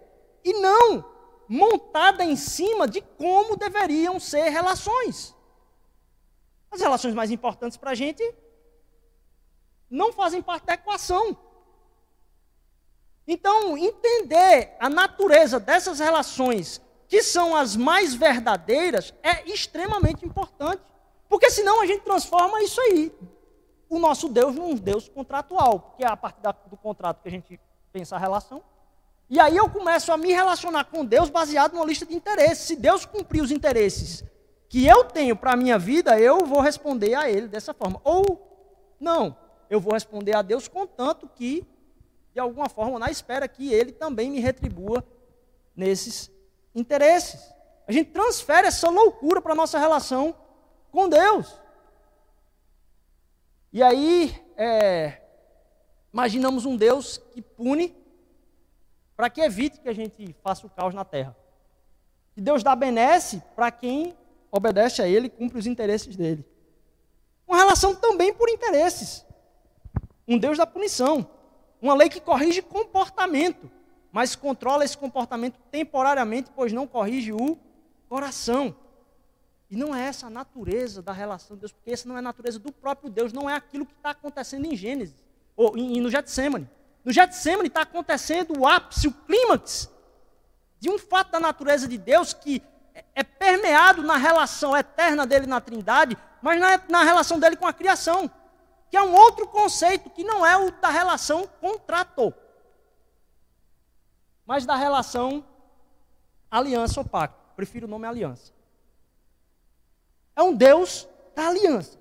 E não montada em cima de como deveriam ser relações. As relações mais importantes para a gente não fazem parte da equação. Então, entender a natureza dessas relações, que são as mais verdadeiras, é extremamente importante. Porque senão a gente transforma isso aí, o nosso Deus, num Deus contratual, que é a partir do contrato que a gente pensa a relação. E aí eu começo a me relacionar com Deus baseado numa lista de interesses. Se Deus cumprir os interesses que eu tenho para a minha vida, eu vou responder a Ele dessa forma. Ou não, eu vou responder a Deus contanto que, de alguma forma, na espera que Ele também me retribua nesses interesses. A gente transfere essa loucura para a nossa relação com Deus. E aí, é, imaginamos um Deus que pune para que evite que a gente faça o caos na terra. E Deus dá benesse para quem obedece a Ele e cumpre os interesses dele. Uma relação também por interesses. Um Deus da punição. Uma lei que corrige comportamento, mas controla esse comportamento temporariamente, pois não corrige o coração. E não é essa a natureza da relação de Deus, porque essa não é a natureza do próprio Deus, não é aquilo que está acontecendo em Gênesis, ou no Getsemane. No Getsemane está acontecendo o ápice, o clímax de um fato da natureza de Deus que é permeado na relação eterna dele na Trindade, mas na, na relação dele com a criação, que é um outro conceito que não é o da relação contrato, mas da relação aliança ou pacto. Prefiro o nome aliança. É um Deus da aliança.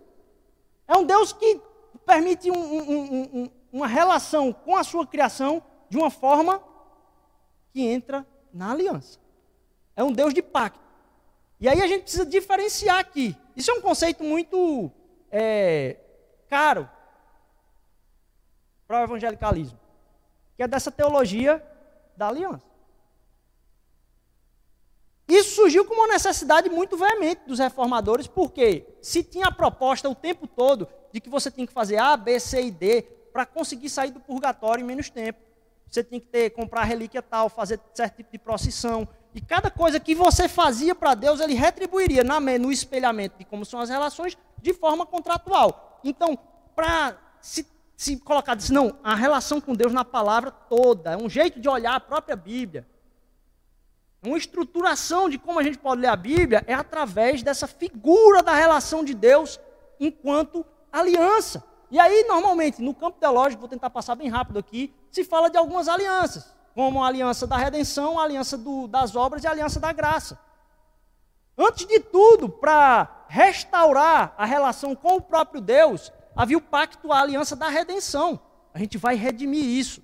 É um Deus que permite um, um, um, uma relação com a sua criação de uma forma que entra na aliança. É um Deus de pacto. E aí a gente precisa diferenciar aqui. Isso é um conceito muito é, caro para o evangelicalismo, que é dessa teologia da aliança. Isso surgiu como uma necessidade muito veemente dos reformadores, porque se tinha a proposta o tempo todo de que você tem que fazer A, B, C e D para conseguir sair do purgatório em menos tempo. Você tinha que ter, comprar relíquia tal, fazer certo tipo de procissão. E cada coisa que você fazia para Deus, ele retribuiria na, no espelhamento de como são as relações, de forma contratual. Então, para se, se colocar assim, não, a relação com Deus na palavra toda, é um jeito de olhar a própria Bíblia. Uma estruturação de como a gente pode ler a Bíblia é através dessa figura da relação de Deus enquanto aliança. E aí, normalmente, no campo teológico, vou tentar passar bem rápido aqui, se fala de algumas alianças, como a aliança da redenção, a aliança do, das obras e a aliança da graça. Antes de tudo, para restaurar a relação com o próprio Deus, havia o pacto, a aliança da redenção. A gente vai redimir isso.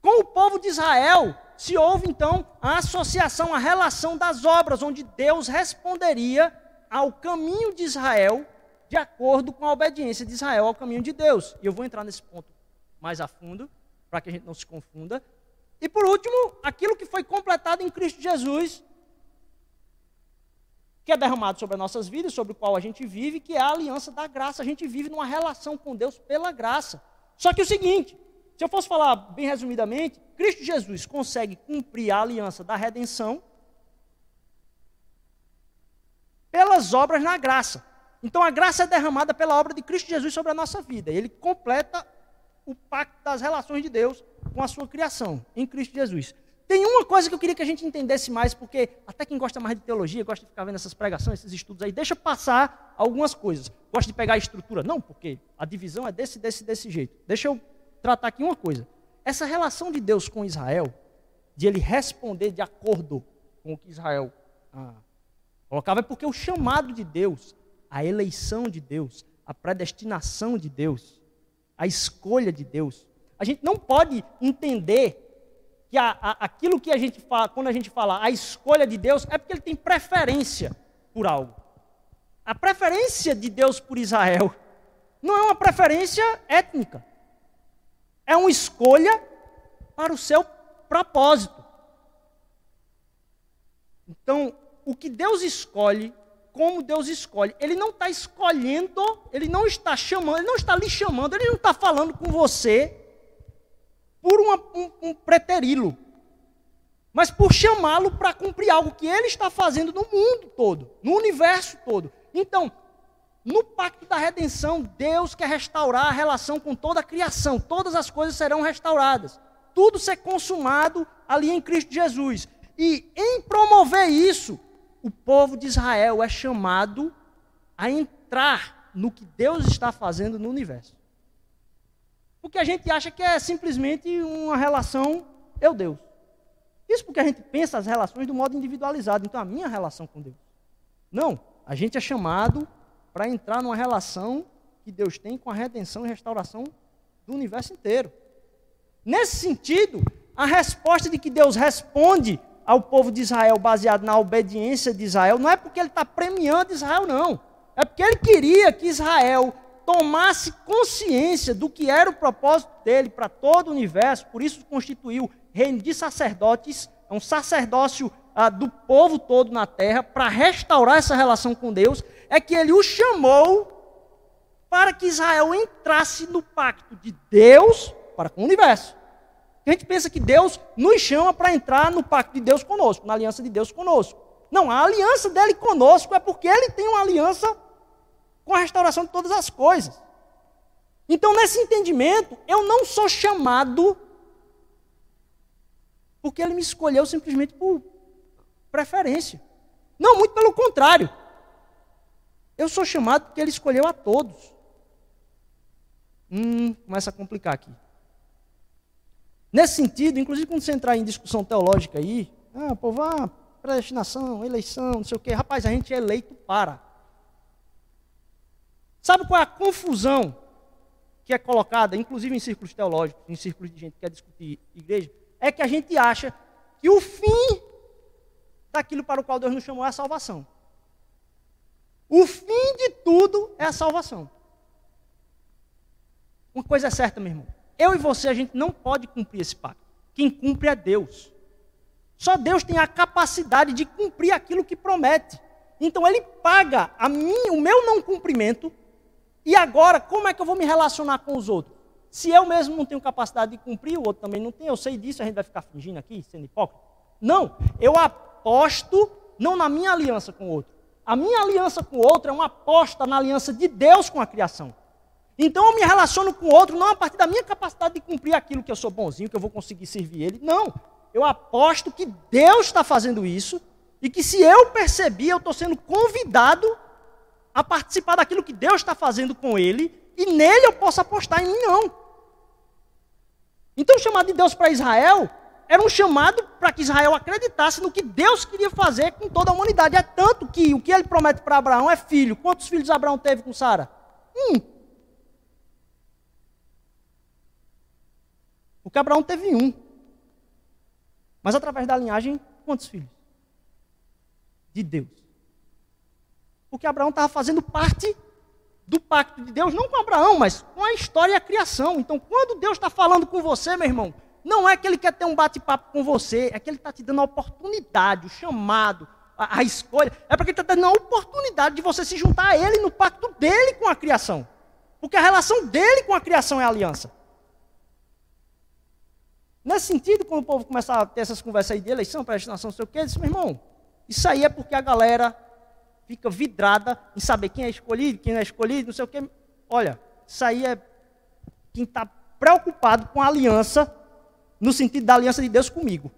Com o povo de Israel, se houve então a associação, a relação das obras, onde Deus responderia ao caminho de Israel de acordo com a obediência de Israel ao caminho de Deus. E eu vou entrar nesse ponto mais a fundo, para que a gente não se confunda. E por último, aquilo que foi completado em Cristo Jesus, que é derramado sobre as nossas vidas, sobre o qual a gente vive, que é a aliança da graça. A gente vive numa relação com Deus pela graça. Só que o seguinte, Se eu fosse falar bem resumidamente, Cristo Jesus consegue cumprir a aliança da redenção pelas obras na graça. Então a graça é derramada pela obra de Cristo Jesus sobre a nossa vida. Ele completa o pacto das relações de Deus com a sua criação em Cristo Jesus. Tem uma coisa que eu queria que a gente entendesse mais, porque até quem gosta mais de teologia, gosta de ficar vendo essas pregações, esses estudos aí, deixa passar algumas coisas. Gosta de pegar a estrutura? Não, porque a divisão é desse, desse, desse jeito. Deixa eu tratar aqui uma coisa. Essa relação de Deus com Israel, de ele responder de acordo com o que Israel ah, colocava, é porque o chamado de Deus, a eleição de Deus, a predestinação de Deus, a escolha de Deus, a gente não pode entender que a, a, aquilo que a gente fala, quando a gente fala a escolha de Deus, é porque ele tem preferência por algo. A preferência de Deus por Israel não é uma preferência étnica. É uma escolha para o seu propósito. Então, o que Deus escolhe, como Deus escolhe, Ele não está escolhendo, Ele não está chamando, Ele não está lhe chamando, Ele não está falando com você por uma, um, um preterilo, mas por chamá-lo para cumprir algo que ele está fazendo no mundo todo, no universo todo. Então, no pacto da redenção, Deus quer restaurar a relação com toda a criação, todas as coisas serão restauradas, tudo ser consumado ali em Cristo Jesus. E em promover isso, o povo de Israel é chamado a entrar no que Deus está fazendo no universo. Porque a gente acha que é simplesmente uma relação eu-Deus. Isso porque a gente pensa as relações do modo individualizado. Então, a minha relação com Deus. Não. A gente é chamado para entrar numa relação que Deus tem com a redenção e restauração do universo inteiro. Nesse sentido, a resposta de que Deus responde ao povo de Israel baseado na obediência de Israel não é porque ele está premiando Israel, não. É porque ele queria que Israel tomasse consciência do que era o propósito dele para todo o universo, por isso constituiu reino de sacerdotes, é um sacerdócio ah, do povo todo na terra, para restaurar essa relação com Deus, é que ele o chamou para que Israel entrasse no pacto de Deus para com o universo. A gente pensa que Deus nos chama para entrar no pacto de Deus conosco, na aliança de Deus conosco. Não, a aliança dele conosco é porque ele tem uma aliança com a restauração de todas as coisas. Então, nesse entendimento, eu não sou chamado porque ele me escolheu simplesmente por preferência. Não, muito pelo contrário. Eu sou chamado porque ele escolheu a todos. Hum, começa a complicar aqui. Nesse sentido, inclusive quando você entrar em discussão teológica aí, ah, povo, ah, predestinação, eleição, não sei o quê. Rapaz, a gente é eleito para. Sabe qual é a confusão que é colocada, inclusive em círculos teológicos, em círculos de gente que quer discutir igreja? É que a gente acha que o fim daquilo para o qual Deus nos chamou é a salvação. O fim de tudo é a salvação. Uma coisa é certa, meu irmão. Eu e você, a gente não pode cumprir esse pacto. Quem cumpre é Deus. Só Deus tem a capacidade de cumprir aquilo que promete. Então ele paga a mim, o meu não cumprimento e agora, como é que eu vou me relacionar com os outros? Se eu mesmo não tenho capacidade de cumprir, o outro também não tem, eu sei disso, a gente vai ficar fingindo aqui, sendo hipócrita? Não, eu aposto não na minha aliança com o outro. A minha aliança com o outro é uma aposta na aliança de Deus com a criação. Então eu me relaciono com o outro não a partir da minha capacidade de cumprir aquilo que eu sou bonzinho, que eu vou conseguir servir ele. Não. Eu aposto que Deus está fazendo isso e que se eu perceber, eu estou sendo convidado a participar daquilo que Deus está fazendo com ele, e nele eu posso apostar em mim não. Então o chamado de Deus para Israel era um chamado para que Israel acreditasse no que Deus queria fazer com toda a humanidade. É tanto que o que ele promete para Abraão é filho. Quantos filhos Abraão teve com Sara? Um. Porque Abraão teve um. Mas através da linhagem, quantos filhos? De Deus. Porque Abraão estava fazendo parte do pacto de Deus, não com Abraão, mas com a história e a criação. Então, quando Deus está falando com você, meu irmão, não é que ele quer ter um bate-papo com você, é que ele está te dando a oportunidade, o chamado, a, a escolha. É porque ele está dando a oportunidade de você se juntar a ele no pacto dele com a criação. Porque a relação dele com a criação é a aliança. Nesse sentido, quando o povo começar a ter essas conversas aí de eleição, predestinação, não sei o quê, eu disse, meu irmão, isso aí é porque a galera fica vidrada em saber quem é escolhido, quem não é escolhido, não sei o quê. Olha, isso aí é quem está preocupado com a aliança, no sentido da aliança de Deus comigo.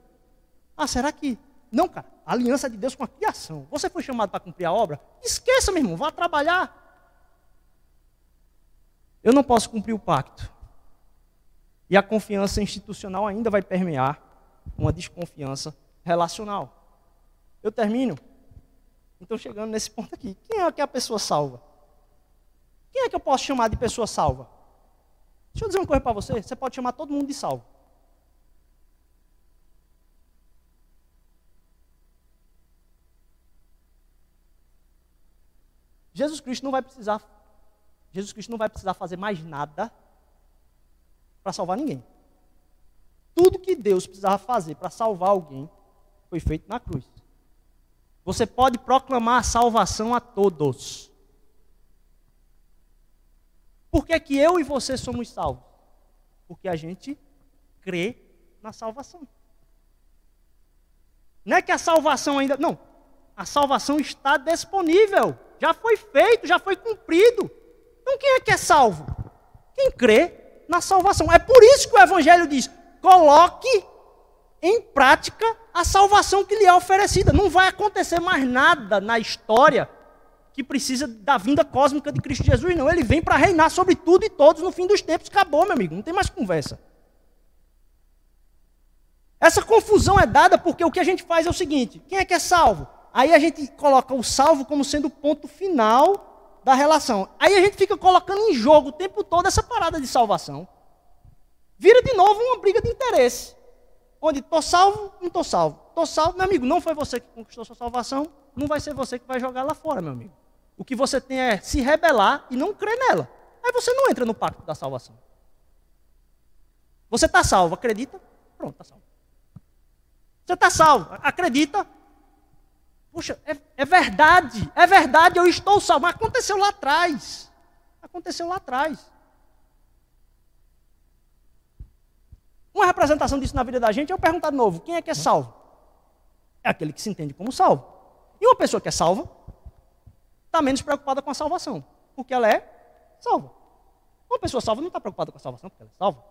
Ah, será que. Não, cara, a aliança de Deus com a criação. Você foi chamado para cumprir a obra? Esqueça, meu irmão, vá trabalhar. Eu não posso cumprir o pacto. E a confiança institucional ainda vai permear uma desconfiança relacional. Eu termino. Então, chegando nesse ponto aqui. Quem é que é a pessoa salva? Quem é que eu posso chamar de pessoa salva? Deixa eu dizer uma coisa para você. Você pode chamar todo mundo de salvo. Jesus Cristo não vai precisar Jesus Cristo não vai precisar fazer mais nada para salvar ninguém. Tudo que Deus precisava fazer para salvar alguém foi feito na cruz. Você pode proclamar a salvação a todos. Por que, que eu e você somos salvos? Porque a gente crê na salvação. Não é que a salvação ainda. Não. A salvação está disponível. Já foi feito, já foi cumprido. Então quem é que é salvo? Quem crê na salvação. É por isso que o Evangelho diz: coloque em prática a salvação que lhe é oferecida. Não vai acontecer mais nada na história que precisa da vinda cósmica de Cristo Jesus, não. Ele vem para reinar sobre tudo e todos no fim dos tempos. Acabou, meu amigo, não tem mais conversa. Essa confusão é dada porque o que a gente faz é o seguinte: quem é que é salvo? Aí a gente coloca o salvo como sendo o ponto final da relação. Aí a gente fica colocando em jogo o tempo todo essa parada de salvação. Vira de novo uma briga de interesse. Onde estou salvo, não estou salvo. Estou salvo, meu amigo, não foi você que conquistou sua salvação, não vai ser você que vai jogar lá fora, meu amigo. O que você tem é se rebelar e não crer nela. Aí você não entra no pacto da salvação. Você está salvo, acredita? Pronto, está salvo. Você está salvo, acredita? Puxa, é, é, verdade, é verdade, eu estou salvo. Mas aconteceu lá atrás. Aconteceu lá atrás. Uma representação disso na vida da gente é eu perguntar de novo: quem é que é salvo? É aquele que se entende como salvo. E uma pessoa que é salva está menos preocupada com a salvação, porque ela é salva. Uma pessoa salva não está preocupada com a salvação, porque ela é salva.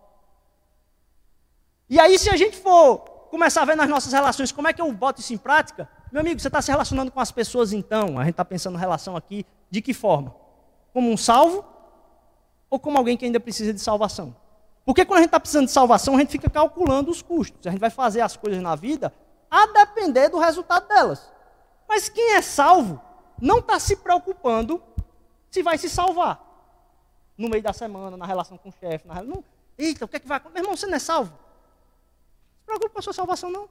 E aí, se a gente for começar a ver nas nossas relações como é que eu boto isso em prática, meu amigo, você está se relacionando com as pessoas então? A gente está pensando relação aqui, de que forma? Como um salvo ou como alguém que ainda precisa de salvação? Porque quando a gente está precisando de salvação, a gente fica calculando os custos. A gente vai fazer as coisas na vida a depender do resultado delas. Mas quem é salvo não está se preocupando se vai se salvar. No meio da semana, na relação com o chefe. Na... Não... Eita, o que é que vai acontecer? Meu irmão, você não é salvo? Não se preocupe com a sua salvação, não.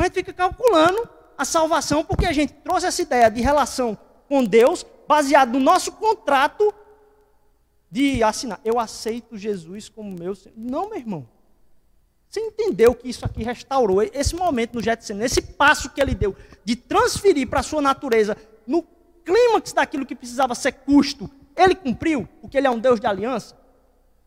Mas a gente fica calculando a salvação porque a gente trouxe essa ideia de relação com Deus baseado no nosso contrato de assinar. Eu aceito Jesus como meu Senhor. Não, meu irmão. Você entendeu que isso aqui restaurou esse momento no Getsemane, esse passo que ele deu de transferir para a sua natureza no clímax daquilo que precisava ser custo, ele cumpriu, porque ele é um Deus de aliança,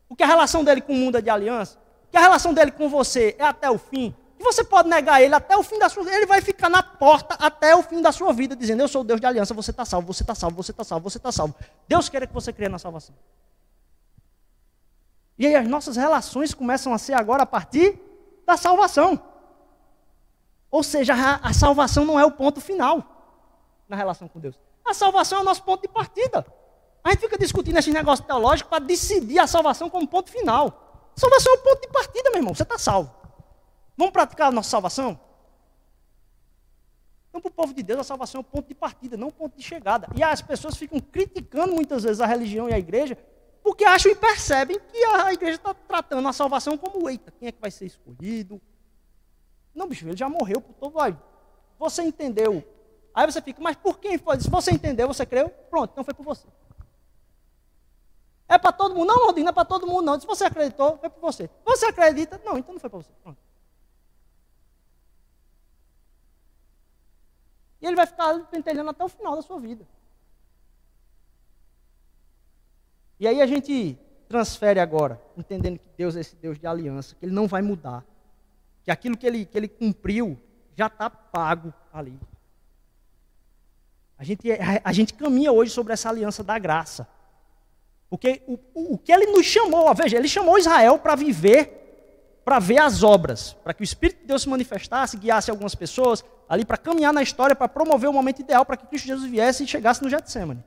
porque a relação dele com o mundo é de aliança, que a relação dele com você é até o fim, você pode negar ele até o fim da sua vida. Ele vai ficar na porta até o fim da sua vida, dizendo: Eu sou o Deus de aliança, você está salvo, você está salvo, você está salvo, você está salvo. Deus quer que você creia na salvação. E aí as nossas relações começam a ser agora a partir da salvação. Ou seja, a, a salvação não é o ponto final na relação com Deus. A salvação é o nosso ponto de partida. A gente fica discutindo esses negócios teológicos para decidir a salvação como ponto final. Salvação é o ponto de partida, meu irmão. Você está salvo. Vamos praticar a nossa salvação? Então, para o povo de Deus, a salvação é o ponto de partida, não o ponto de chegada. E as pessoas ficam criticando muitas vezes a religião e a igreja, porque acham e percebem que a igreja está tratando a salvação como, eita, quem é que vai ser escolhido? Não, bicho, ele já morreu por todo. Aí, você entendeu. Aí você fica, mas por quem foi? Se você entendeu, você creu, pronto, então foi por você. É para todo mundo? Não, Rodrigo, não é para todo mundo, não. Se você acreditou, foi por você. Você acredita? Não, então não foi para você. Pronto. E ele vai ficar pentelhando até o final da sua vida. E aí a gente transfere agora, entendendo que Deus é esse Deus de aliança, que Ele não vai mudar, que aquilo que Ele, que ele cumpriu já está pago ali. A gente, a gente caminha hoje sobre essa aliança da graça. Porque o, o, o que Ele nos chamou, veja, Ele chamou Israel para viver para ver as obras, para que o Espírito de Deus se manifestasse, guiasse algumas pessoas ali para caminhar na história, para promover o momento ideal para que Cristo Jesus viesse e chegasse no Getsemane.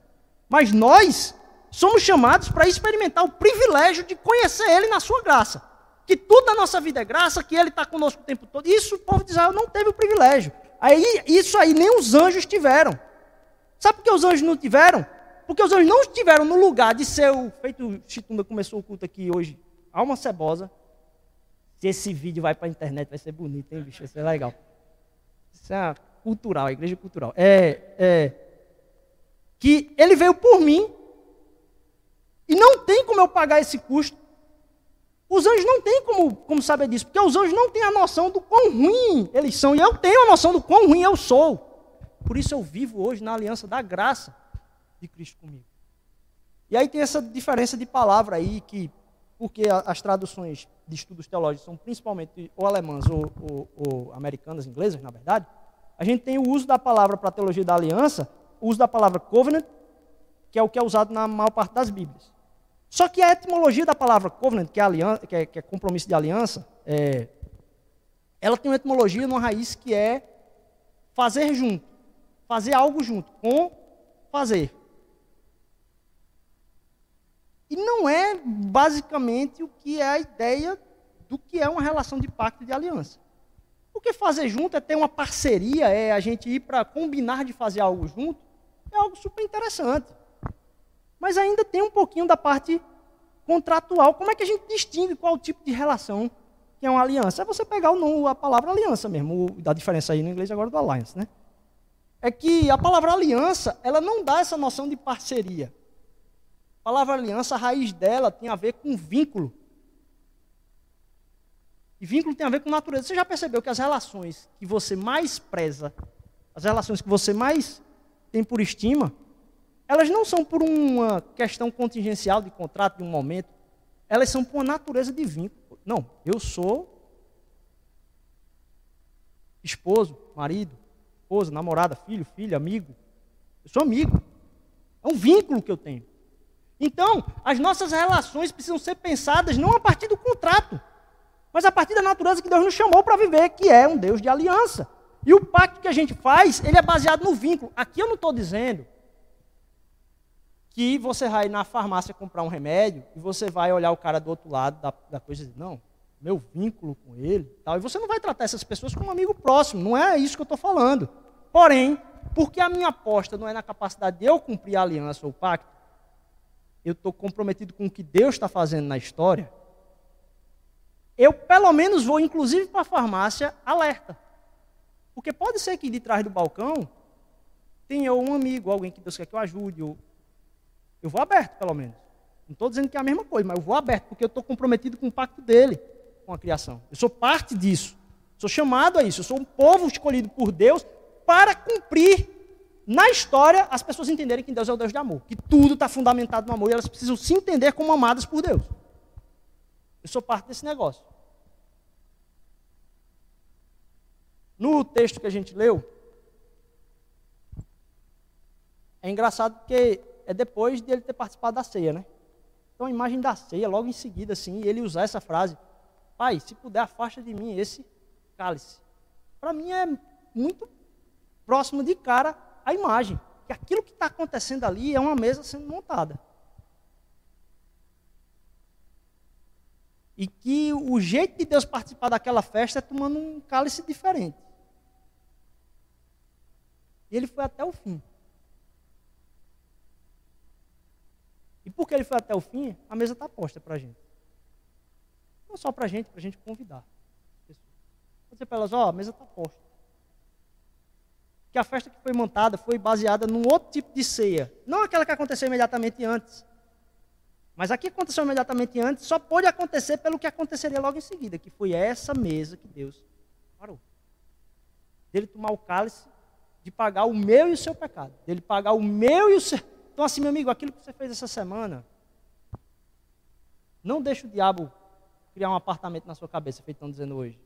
Mas nós somos chamados para experimentar o privilégio de conhecer Ele na sua graça. Que tudo na nossa vida é graça, que Ele está conosco o tempo todo. Isso o povo de Israel não teve o privilégio. Aí, isso aí nem os anjos tiveram. Sabe por que os anjos não tiveram? Porque os anjos não estiveram no lugar de ser o. Feito Chitunda começou o culto aqui hoje, alma cebosa. Se esse vídeo vai para a internet, vai ser bonito, hein, bicho? Vai ser legal. Isso é cultural, a igreja cultural. É, é, que ele veio por mim e não tem como eu pagar esse custo. Os anjos não têm como, como saber disso, porque os anjos não têm a noção do quão ruim eles são, e eu tenho a noção do quão ruim eu sou. Por isso eu vivo hoje na aliança da graça de Cristo comigo. E aí tem essa diferença de palavra aí, que, porque as traduções de estudos teológicos são principalmente ou alemãs ou, ou, ou americanas, inglesas, na verdade, a gente tem o uso da palavra para a teologia da aliança, o uso da palavra covenant, que é o que é usado na maior parte das Bíblias. Só que a etimologia da palavra covenant, que é, aliança, que é, que é compromisso de aliança, é, ela tem uma etimologia numa raiz que é fazer junto, fazer algo junto, com fazer. E não é basicamente o que é a ideia do que é uma relação de pacto de aliança. Porque fazer junto é ter uma parceria, é a gente ir para combinar de fazer algo junto, é algo super interessante. Mas ainda tem um pouquinho da parte contratual. Como é que a gente distingue qual tipo de relação que é uma aliança? É você pegar o, a palavra aliança mesmo, da diferença aí no inglês agora do alliance, né? É que a palavra aliança, ela não dá essa noção de parceria. A palavra aliança, a raiz dela tem a ver com vínculo. E vínculo tem a ver com natureza. Você já percebeu que as relações que você mais preza, as relações que você mais tem por estima, elas não são por uma questão contingencial de contrato de um momento, elas são por uma natureza de vínculo. Não, eu sou esposo, marido, esposa, namorada, filho, filha, amigo. Eu sou amigo. É um vínculo que eu tenho. Então, as nossas relações precisam ser pensadas não a partir do contrato, mas a partir da natureza que Deus nos chamou para viver, que é um Deus de aliança. E o pacto que a gente faz, ele é baseado no vínculo. Aqui eu não estou dizendo que você vai na farmácia comprar um remédio e você vai olhar o cara do outro lado da, da coisa e dizer, não, meu vínculo com ele, tal, e você não vai tratar essas pessoas como um amigo próximo, não é isso que eu estou falando. Porém, porque a minha aposta não é na capacidade de eu cumprir a aliança ou o pacto, eu estou comprometido com o que Deus está fazendo na história, eu pelo menos vou, inclusive para a farmácia, alerta. Porque pode ser que de trás do balcão tenha um amigo, alguém que Deus quer que eu ajude, ou eu vou aberto, pelo menos. Não estou dizendo que é a mesma coisa, mas eu vou aberto, porque eu estou comprometido com o pacto dele, com a criação. Eu sou parte disso. Sou chamado a isso. Eu sou um povo escolhido por Deus para cumprir na história as pessoas entenderem que Deus é o Deus de amor. Que tudo está fundamentado no amor e elas precisam se entender como amadas por Deus. Eu sou parte desse negócio. No texto que a gente leu, é engraçado porque é depois de ele ter participado da ceia, né? Então a imagem da ceia, logo em seguida, assim, ele usar essa frase: Pai, se puder, afasta de mim esse cálice. Para mim é muito próximo de cara a imagem. Que aquilo que está acontecendo ali é uma mesa sendo montada. E que o jeito de Deus participar daquela festa é tomando um cálice diferente. E ele foi até o fim. E porque ele foi até o fim, a mesa está posta para a gente. Não só para a gente, para a gente convidar. Vou dizer para elas, ó, oh, a mesa está posta. Que a festa que foi montada foi baseada num outro tipo de ceia. Não aquela que aconteceu imediatamente antes. Mas a que aconteceu imediatamente antes só pode acontecer pelo que aconteceria logo em seguida, que foi essa mesa que Deus parou. Dele tomar o cálice, de pagar o meu e o seu pecado. Dele pagar o meu e o seu então, assim, meu amigo, aquilo que você fez essa semana, Não deixe o diabo criar um apartamento na sua cabeça, feito estão dizendo hoje.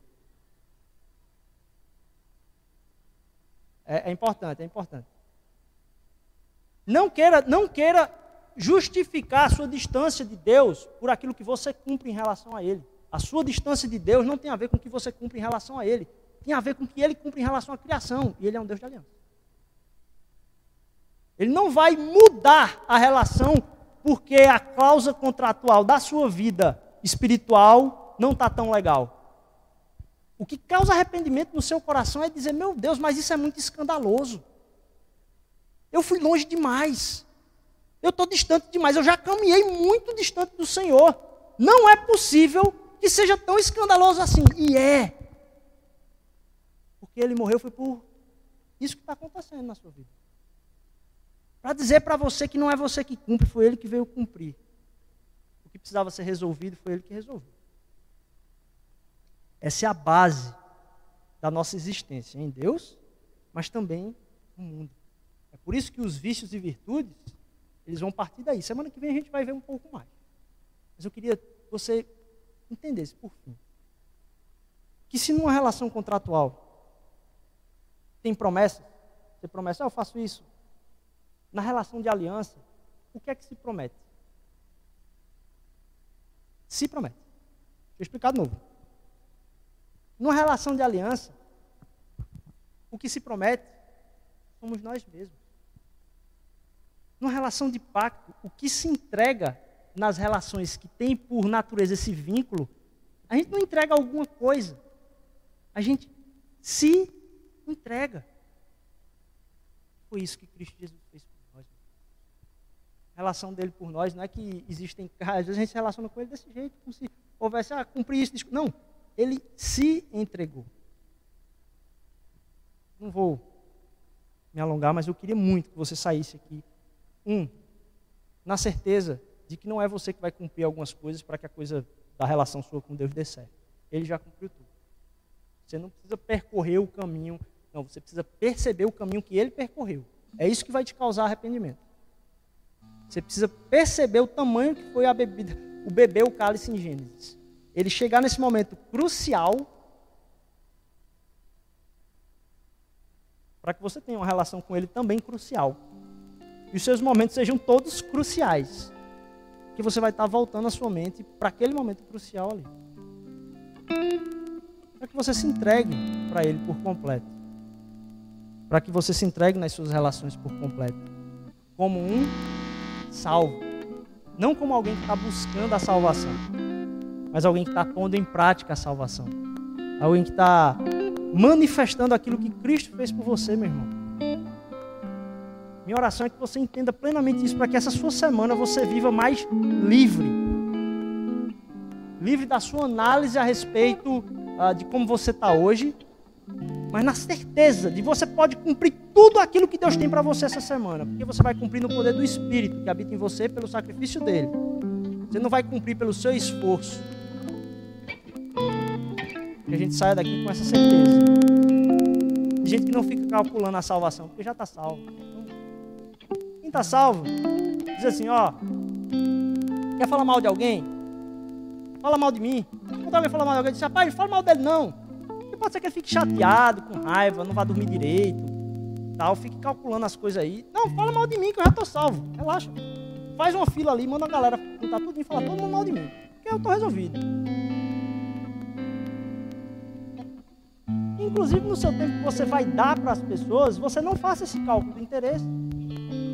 É, é importante, é importante. Não queira, não queira justificar a sua distância de Deus por aquilo que você cumpre em relação a Ele. A sua distância de Deus não tem a ver com o que você cumpre em relação a Ele. Tem a ver com o que Ele cumpre em relação à criação. E Ele é um Deus de aliança. Ele não vai mudar a relação porque a cláusula contratual da sua vida espiritual não está tão legal. O que causa arrependimento no seu coração é dizer: meu Deus, mas isso é muito escandaloso. Eu fui longe demais. Eu estou distante demais. Eu já caminhei muito distante do Senhor. Não é possível que seja tão escandaloso assim. E é. Porque ele morreu foi por isso que está acontecendo na sua vida. Para dizer para você que não é você que cumpre, foi ele que veio cumprir. O que precisava ser resolvido foi ele que resolveu. Essa é a base da nossa existência em Deus, mas também no mundo. É por isso que os vícios e virtudes, eles vão partir daí. Semana que vem a gente vai ver um pouco mais. Mas eu queria que você entendesse, por fim, que se numa relação contratual tem promessa, você promete, ah, eu faço isso. Na relação de aliança, o que é que se promete? Se promete. Deixa eu explicar de novo. Numa relação de aliança, o que se promete somos nós mesmos. Numa relação de pacto, o que se entrega nas relações que tem por natureza esse vínculo, a gente não entrega alguma coisa. A gente se entrega. Foi isso que Cristo Jesus fez por nós. A relação dele por nós não é que existem. Às vezes a gente se relaciona com ele desse jeito, como se houvesse, ah, cumprir isso. Não. Ele se entregou. Não vou me alongar, mas eu queria muito que você saísse aqui. Um, na certeza de que não é você que vai cumprir algumas coisas para que a coisa da relação sua com Deus dê certo. Ele já cumpriu tudo. Você não precisa percorrer o caminho não, você precisa perceber o caminho que ele percorreu. É isso que vai te causar arrependimento. Você precisa perceber o tamanho que foi a bebida, o beber o cálice em Gênesis. Ele chegar nesse momento crucial para que você tenha uma relação com ele também crucial. E os seus momentos sejam todos cruciais. Que você vai estar voltando a sua mente para aquele momento crucial ali. Para que você se entregue para ele por completo para que você se entregue nas suas relações por completo, como um salvo, não como alguém que está buscando a salvação, mas alguém que está pondo em prática a salvação, alguém que está manifestando aquilo que Cristo fez por você, meu irmão. Minha oração é que você entenda plenamente isso, para que essa sua semana você viva mais livre. Livre da sua análise a respeito uh, de como você está hoje mas na certeza de você pode cumprir tudo aquilo que Deus tem para você essa semana, porque você vai cumprir no poder do Espírito que habita em você pelo sacrifício dele. Você não vai cumprir pelo seu esforço. Que a gente saia daqui com essa certeza. Gente que não fica calculando a salvação, porque já está salvo. Quem está salvo, diz assim: ó, quer falar mal de alguém? Fala mal de mim. Quando alguém fala mal de alguém, diz: rapaz, fala mal dele não pode ser que ele fique chateado, com raiva, não vá dormir direito, tal, fique calculando as coisas aí. Não, fala mal de mim que eu já estou salvo. Relaxa. Faz uma fila ali, manda a galera contar tudo e falar todo mundo mal de mim. Que eu estou resolvido. Inclusive no seu tempo que você vai dar para as pessoas, você não faça esse cálculo de interesse.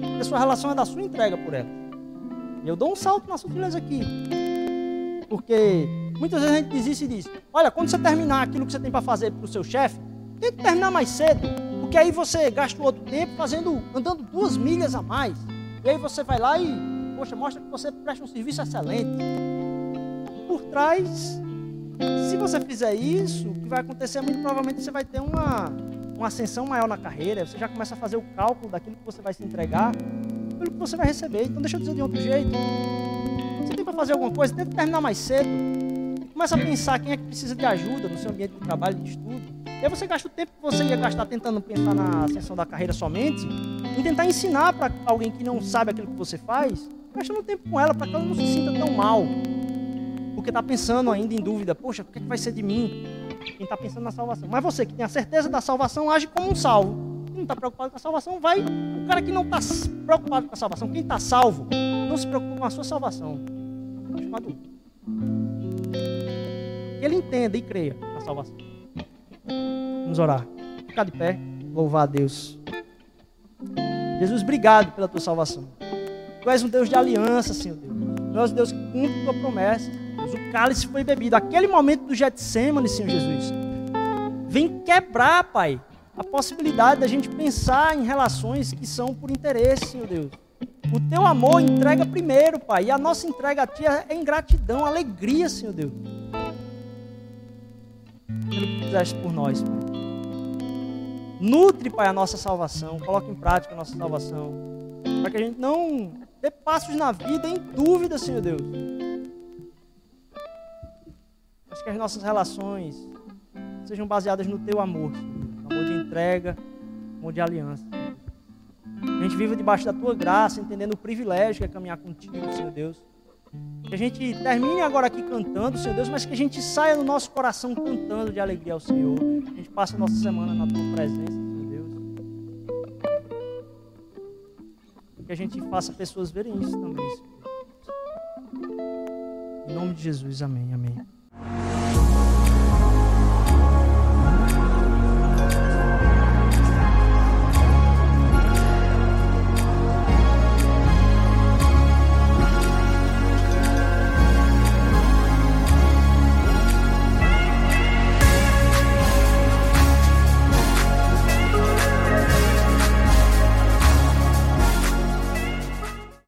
Porque sua relação é da sua entrega por ela. Eu dou um salto na sutileza aqui. Porque Muitas vezes a gente desiste e diz: Olha, quando você terminar aquilo que você tem para fazer para o seu chefe, tem que terminar mais cedo, porque aí você gasta o outro tempo fazendo, andando duas milhas a mais. E aí você vai lá e, poxa, mostra que você presta um serviço excelente. Por trás, se você fizer isso, o que vai acontecer é muito provavelmente você vai ter uma, uma ascensão maior na carreira. Você já começa a fazer o cálculo daquilo que você vai se entregar, pelo que você vai receber. Então, deixa eu dizer de outro jeito. Você tem para fazer alguma coisa, que terminar mais cedo. Começa a pensar quem é que precisa de ajuda no seu ambiente de trabalho de estudo. E aí você gasta o tempo que você ia gastar tentando pensar na ascensão da carreira somente, em tentar ensinar para alguém que não sabe aquilo que você faz, gastando tempo com ela para que ela não se sinta tão mal. Porque está pensando ainda em dúvida. Poxa, o que, é que vai ser de mim? Quem está pensando na salvação. Mas você que tem a certeza da salvação, age como um salvo. Quem não está preocupado com a salvação, vai. O cara que não está preocupado com a salvação, quem está salvo, não se preocupa com a sua salvação. É chamado. Ele entenda e creia na salvação. Vamos orar. Ficar de pé, louvar a Deus. Jesus, obrigado pela tua salvação. Tu és um Deus de aliança, Senhor Deus. Tu és um Deus que cumpre tua promessa. Deus, o cálice foi bebido. Aquele momento do Getsemane, Senhor Jesus. Vem quebrar, Pai, a possibilidade da gente pensar em relações que são por interesse, Senhor Deus. O teu amor entrega primeiro, Pai. E a nossa entrega a Ti é em gratidão, alegria, Senhor Deus. Pelo que fizeste por nós, Pai. Nutre, Pai, a nossa salvação. Coloque em prática a nossa salvação. Para que a gente não dê passos na vida em dúvida, Senhor Deus. Que as nossas relações sejam baseadas no Teu amor, amor de entrega, amor de aliança. A gente viva debaixo da Tua graça, entendendo o privilégio que é caminhar contigo, Senhor Deus. Que a gente termine agora aqui cantando, Senhor Deus, mas que a gente saia no nosso coração cantando de alegria ao Senhor. A gente passe a nossa semana na Tua presença, Senhor Deus. Que a gente faça pessoas verem isso também, Senhor. Em nome de Jesus, amém, amém.